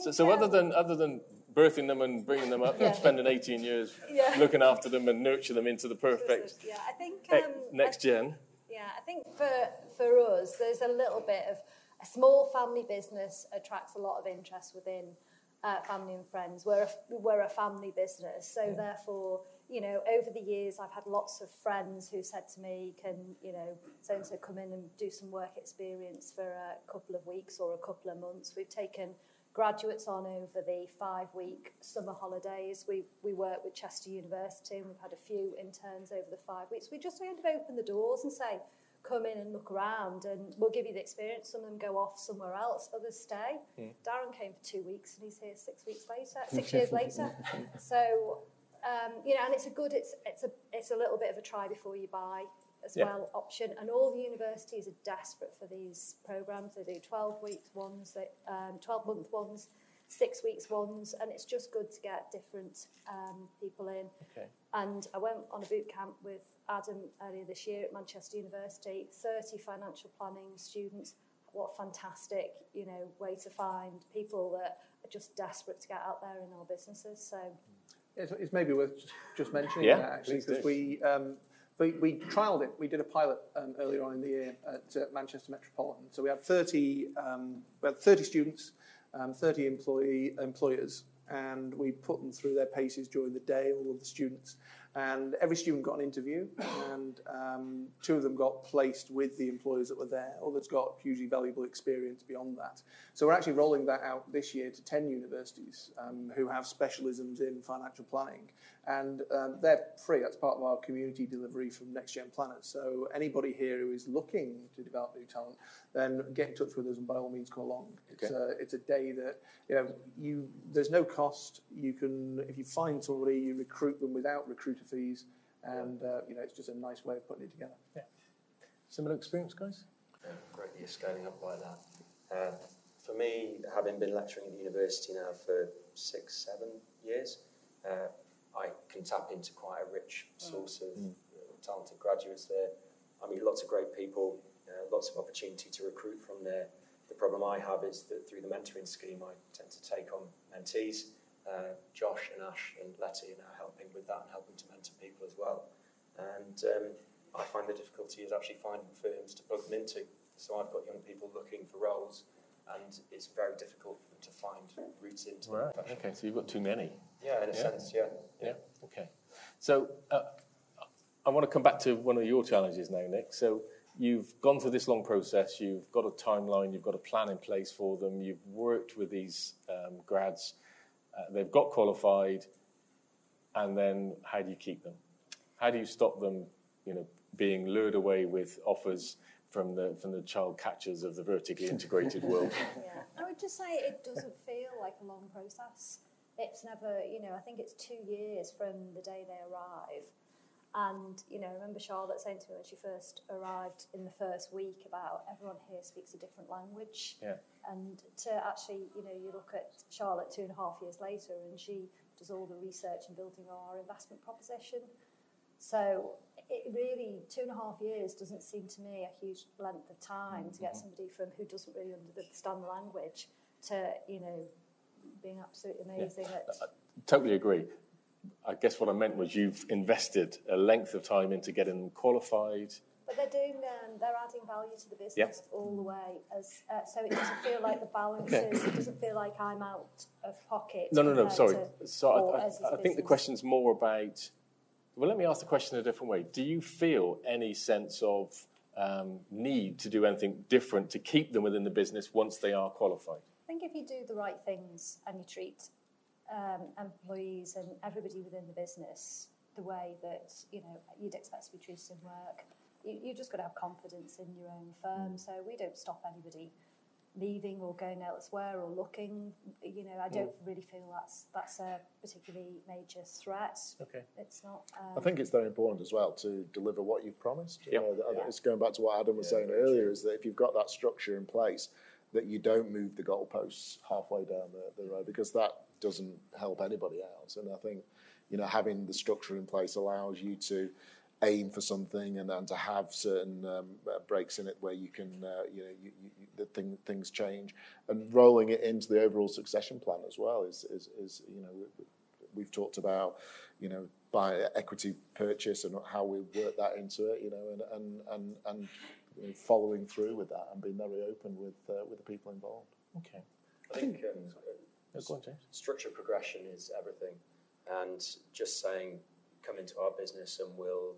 So, so other than other than birthing them and bringing them up and spending 18 years looking after them and nurture them into the perfect yeah, I think, um, next gen. Yeah, I think for, for us, there's a little bit of a small family business attracts a lot of interest within uh, family and friends. We're a, we're a family business, so yeah. therefore, you know, over the years, I've had lots of friends who said to me, "Can you know, so and so come in and do some work experience for a couple of weeks or a couple of months?" We've taken graduates on over the five week summer holidays. We, we work with Chester University and we've had a few interns over the five weeks. We just kind of open the doors and say, come in and look around and we'll give you the experience. Some of them go off somewhere else, others stay. Mm. Darren came for two weeks and he's here six weeks later, six years later. So, um, you know, and it's a good, it's, it's, a, it's a little bit of a try before you buy as yeah. well option. And all the universities are desperate for these programs. They do 12 weeks ones, they, um, 12 month ones, six weeks ones, and it's just good to get different um, people in. Okay. And I went on a boot camp with Adam earlier this year at Manchester University. 30 financial planning students. What a fantastic, you know, way to find people that are just desperate to get out there in our businesses. So. It's, it's maybe worth just mentioning yeah, that actually because we um, we, we trialled it. We did a pilot um, earlier on in the year at uh, Manchester Metropolitan. So we had 30, um, we had 30 students, um, 30 employee, employers, and we put them through their paces during the day, all of the students. And every student got an interview, and um, two of them got placed with the employers that were there. Others got hugely valuable experience beyond that. So we're actually rolling that out this year to 10 universities um, who have specialisms in financial planning. And um, they're free. That's part of our community delivery from Next Gen Planners. So anybody here who is looking to develop new talent, then get in touch with us and by all means come along. It's, a, it's a day that you know you there's no cost. You can if you find somebody, you recruit them without recruiter fees, and uh, you know it's just a nice way of putting it together. Yeah. Similar experience, guys. Yeah, great. You're scaling up like that. Uh, for me, having been lecturing at the university now for six, seven years, uh, I can tap into quite a rich source of mm. talented graduates there. I meet lots of great people, uh, lots of opportunity to recruit from there. The problem I have is that through the mentoring scheme, I tend to take on mentees. Uh, Josh and Ash and Letty are now helping with that and helping to mentor people as well. And um, I find the difficulty is actually finding firms to plug them into. So I've got young people looking for roles, and it's very difficult for them to find routes into right. Okay, so you've got too many. Yeah, in a yeah. sense, yeah. yeah. Yeah, okay. So uh, I want to come back to one of your challenges now, Nick. So you've gone through this long process, you've got a timeline, you've got a plan in place for them, you've worked with these um, grads, uh, they've got qualified, and then how do you keep them? How do you stop them, you know, being lured away with offers from the from the child catchers of the vertically integrated world? Yeah, I would just say it doesn't feel like a long process. It's never, you know, I think it's two years from the day they arrive and, you know, I remember Charlotte saying to me when she first arrived in the first week about everyone here speaks a different language. Yeah. And to actually, you know, you look at Charlotte two and a half years later and she does all the research and building our investment proposition. So it really, two and a half years doesn't seem to me a huge length of time mm-hmm. to get mm-hmm. somebody from who doesn't really understand the language to, you know, being absolutely amazing yeah. at. I totally agree. I guess what I meant was you've invested a length of time into getting them qualified. But they're doing, um, they're adding value to the business all the way. As uh, so, it doesn't feel like the balance is. It doesn't feel like I'm out of pocket. No, no, no. Sorry. So I, I, I think the question's more about. Well, let me ask the question in a different way. Do you feel any sense of um, need to do anything different to keep them within the business once they are qualified? I think if you do the right things and you treat um, employees and everybody within the business the way that you know you'd expect to be treated in work. You, you just got to have confidence in your own firm. Mm. So we don't stop anybody leaving or going elsewhere or looking. You know, I don't mm. really feel that's that's a particularly major threat. Okay, it's not. Um, I think it's very important as well to deliver what you've promised. Yep. Know, yeah. It's going back to what Adam was yeah, saying earlier. True. Is that if you've got that structure in place, that you don't move the goalposts halfway down the, the road because that doesn't help anybody out. And I think, you know, having the structure in place allows you to aim for something and, and to have certain um, uh, breaks in it where you can, uh, you know, you, you, the thing, things change. And rolling it into the overall succession plan as well is, is, is you know, we've talked about, you know, by equity purchase and how we work that into it, you know, and, and, and, and you know, following through with that and being very open with, uh, with the people involved. Okay. I think um, Structure progression is everything. And just saying, come into our business and we'll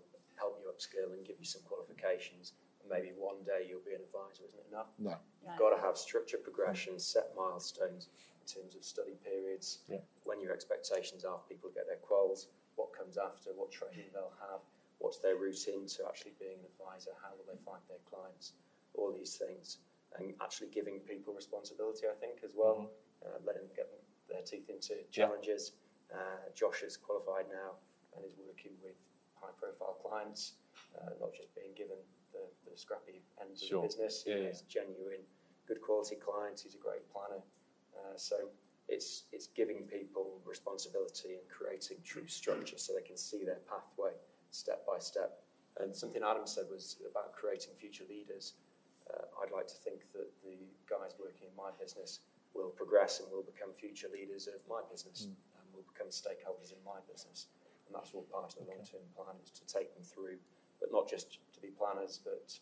help you upskill and give you some qualifications. And maybe one day you'll be an advisor, isn't it enough? No. You've got to have structure progression, set milestones in terms of study periods, yeah. when your expectations are for people to get their quals, what comes after, what training they'll have, what's their route into actually being an advisor, how will they find their clients, all these things. And actually giving people responsibility, I think, as well. Mm-hmm uh, letting them get their teeth into challenges. Uh, Josh is qualified now and is working with high profile clients, uh, not just being given the, the scrappy end sure. of the business. Yeah, yeah. genuine, good quality clients. He's a great planner. Uh, so it's, it's giving people responsibility and creating true structure so they can see their pathway step by step. And something Adam said was about creating future leaders. Uh, I'd like to think that the guys working in my business will progress and will become future leaders of my business mm. and will become stakeholders in my business. And that's all part of the okay. long term plan is to take them through, but not just to be planners, but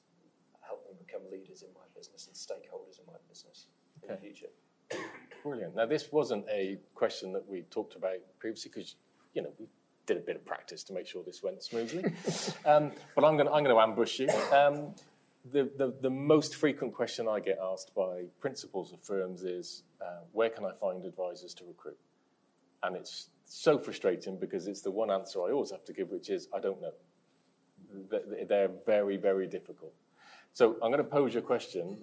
help them become leaders in my business and stakeholders in my business okay. in the future. Brilliant. Now, this wasn't a question that we talked about previously because, you know, we did a bit of practice to make sure this went smoothly. um, but I'm going I'm to ambush you. Um, the, the, the, most frequent question I get asked by principals of firms is uh, where can I find advisors to recruit? And it's so frustrating because it's the one answer I always have to give, which is I don't know. They're very, very difficult. So I'm going to pose you a question.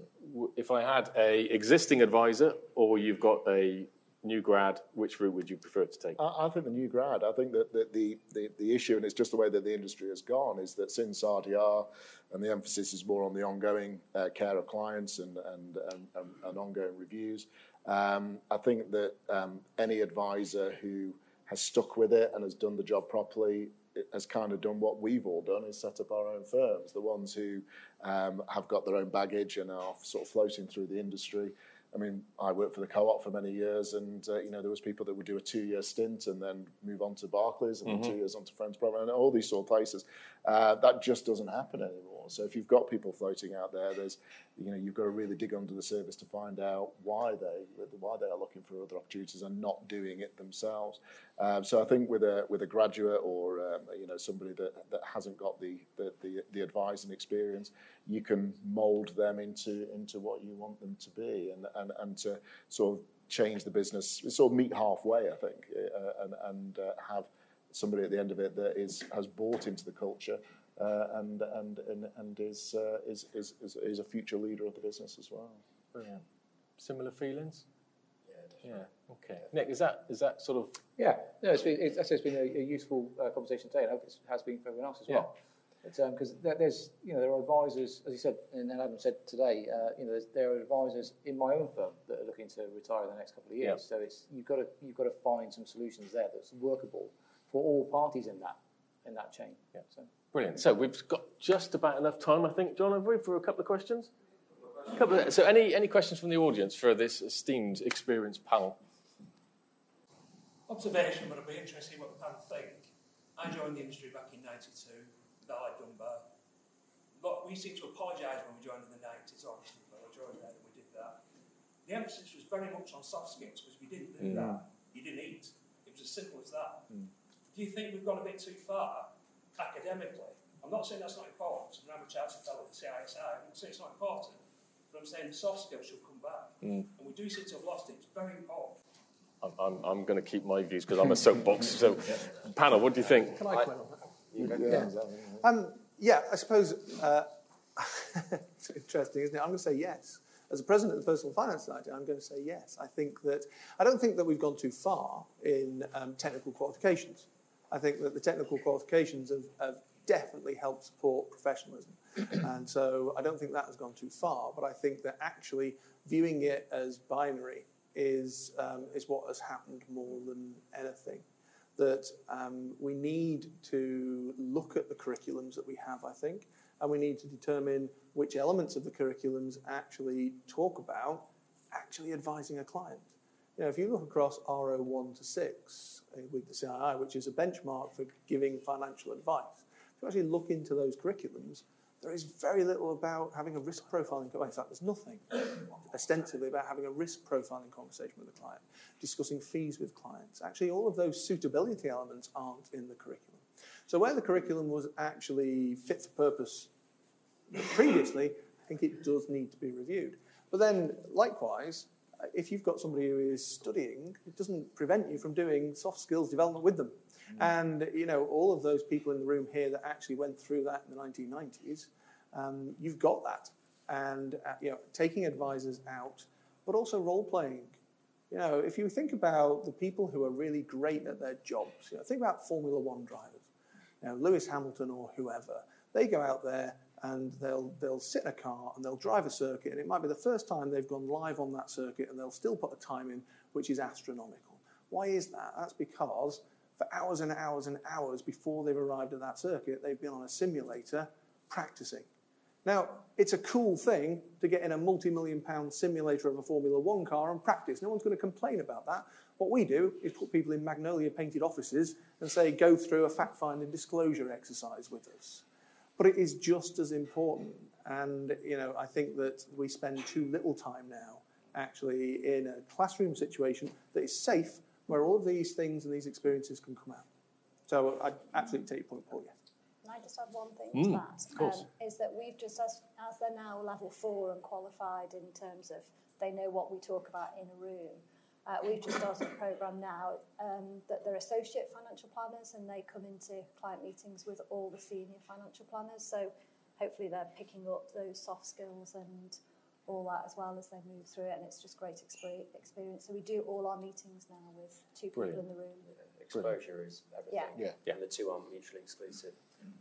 If I had a existing advisor or you've got a new grad, which route would you prefer to take? I, I think the new grad. I think that, that the, the, the issue, and it's just the way that the industry has gone, is that since RDR and the emphasis is more on the ongoing uh, care of clients and, and, and, and ongoing reviews, um, I think that um, any advisor who has stuck with it and has done the job properly has kind of done what we've all done is set up our own firms. The ones who um, have got their own baggage and are sort of floating through the industry I mean, I worked for the co-op for many years, and uh, you know there was people that would do a two-year stint and then move on to Barclays and mm-hmm. then two years on to Friends Provident and all these sort of places. Uh, that just doesn't happen anymore. So if you've got people floating out there, there's you know you've got to really dig under the surface to find out why they why they are looking for other opportunities and not doing it themselves. Um, so I think with a with a graduate or um, you know somebody that, that hasn't got the the, the, the advising experience, you can mould them into into what you want them to be and, and, and to sort of change the business, sort of meet halfway, I think, uh, and, and uh, have somebody at the end of it that is has bought into the culture and, and and and is, uh, is, is is is a future leader of the business as well. Brilliant. Similar feelings. Yeah. Yeah. Okay. Nick, is that is that sort of? Yeah. No, it's been it's, it's been a, a useful uh, conversation today. And I hope it has been for everyone else as well. Because um, there's, you know, there are advisors, as you said, and Adam said today, uh, you know, there are advisors in my own firm that are looking to retire in the next couple of years. So it's you've got to you've got to find some solutions there that's workable for all parties in that in that chain. Yeah. So. Brilliant. So we've got just about enough time, I think, John, have we, for a couple of questions? A couple of, so any, any questions from the audience for this esteemed, experienced panel? Observation, but I'd be interested in what the panel think. I joined the industry back in 92, Allied Dunbar. But we seem to apologise when we joined in the 90s, obviously, but I joined then and we did that. The emphasis was very much on soft skills because we didn't do mm. that, you didn't eat. It was as simple as that. Mm. Do you think we've gone a bit too far academically? I'm not saying that's not important. I'm a chartered fellow at the CISI. I'm not saying it's not important. But I'm saying the soft skills should come back. Mm. And we do seem to have lost it. It's very important. I'm, I'm, I'm going to keep my views because I'm a soapbox. So, panel, what do you think? Can I comment on that? Yeah. Um, yeah, I suppose uh, it's interesting, isn't it? I'm going to say yes. As a president of the Personal Finance Society, I'm going to say yes. I think that I don't think that we've gone too far in um, technical qualifications. I think that the technical qualifications have, have definitely helped support professionalism, and so I don't think that has gone too far. But I think that actually viewing it as binary is um, is what has happened more than anything that um, we need to look at the curriculums that we have, I think, and we need to determine which elements of the curriculums actually talk about actually advising a client. You know, if you look across RO 1 to 6 uh, with the CII, which is a benchmark for giving financial advice, if you actually look into those curriculums, there is very little about having a risk profiling. In fact, there's nothing ostensibly about having a risk profiling conversation with a client, discussing fees with clients. Actually, all of those suitability elements aren't in the curriculum. So, where the curriculum was actually fit for purpose previously, I think it does need to be reviewed. But then, likewise, if you've got somebody who is studying, it doesn't prevent you from doing soft skills development with them. And you know, all of those people in the room here that actually went through that in the 1990s, um, you've got that. And uh, you know, taking advisors out, but also role playing. You know, if you think about the people who are really great at their jobs, you know, think about Formula One drivers, you know, Lewis Hamilton or whoever. They go out there and they'll they'll sit in a car and they'll drive a circuit, and it might be the first time they've gone live on that circuit, and they'll still put a time in which is astronomical. Why is that? That's because for hours and hours and hours before they've arrived at that circuit, they've been on a simulator practicing. Now, it's a cool thing to get in a multi million pound simulator of a Formula One car and practice. No one's going to complain about that. What we do is put people in magnolia painted offices and say, go through a fact finding disclosure exercise with us. But it is just as important. And, you know, I think that we spend too little time now actually in a classroom situation that is safe where all of these things and these experiences can come out. So I absolutely take your point, Paul, yes. Can I just add one thing mm, to that? Of course. Um, is that we've just, as, as they're now level four and qualified in terms of they know what we talk about in a room, uh, we've just started a program now um, that they're associate financial planners and they come into client meetings with all the senior financial planners. So hopefully they're picking up those soft skills and all that as well as they move through it, and it's just great experience. So we do all our meetings now with two people Brilliant. in the room. Yeah, exposure is everything. Yeah. yeah. And the two aren't mutually exclusive.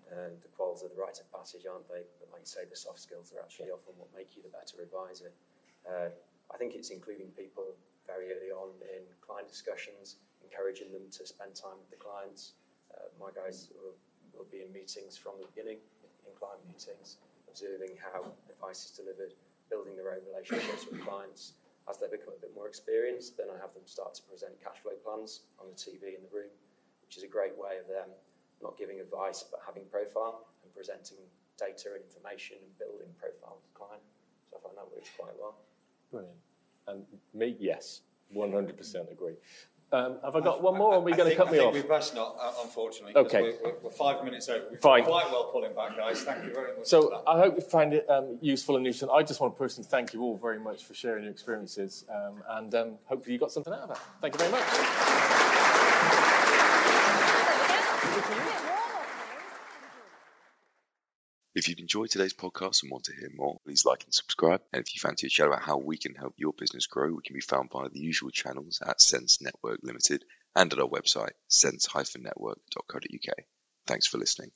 And the quals are the rite of passage, aren't they? But like you say, the soft skills are actually often what make you the better advisor. Uh, I think it's including people very early on in client discussions, encouraging them to spend time with the clients. Uh, my guys will, will be in meetings from the beginning, in client meetings, observing how advice is delivered, building their own relationships with clients. As they become a bit more experienced, then I have them start to present cash flow plans on the TV in the room, which is a great way of them not giving advice but having profile and presenting data and information and building profile with the client. So I find that works quite well. Brilliant. And me, yes, 100% agree. Um, have I got one more, or are we going to cut I me think off? we best not, uh, unfortunately. Okay. We're, we're, we're, five minutes over. We've Fine. quite well pulling back, guys. Thank you very much. So I hope you find it um, useful and useful. I just want to personally thank you all very much for sharing your experiences, um, and um, hopefully you got something out of that. Thank you very much. If you've enjoyed today's podcast and want to hear more, please like and subscribe. And if you fancy a chat about how we can help your business grow, we can be found via the usual channels at Sense Network Limited and at our website, sense-network.co.uk. Thanks for listening.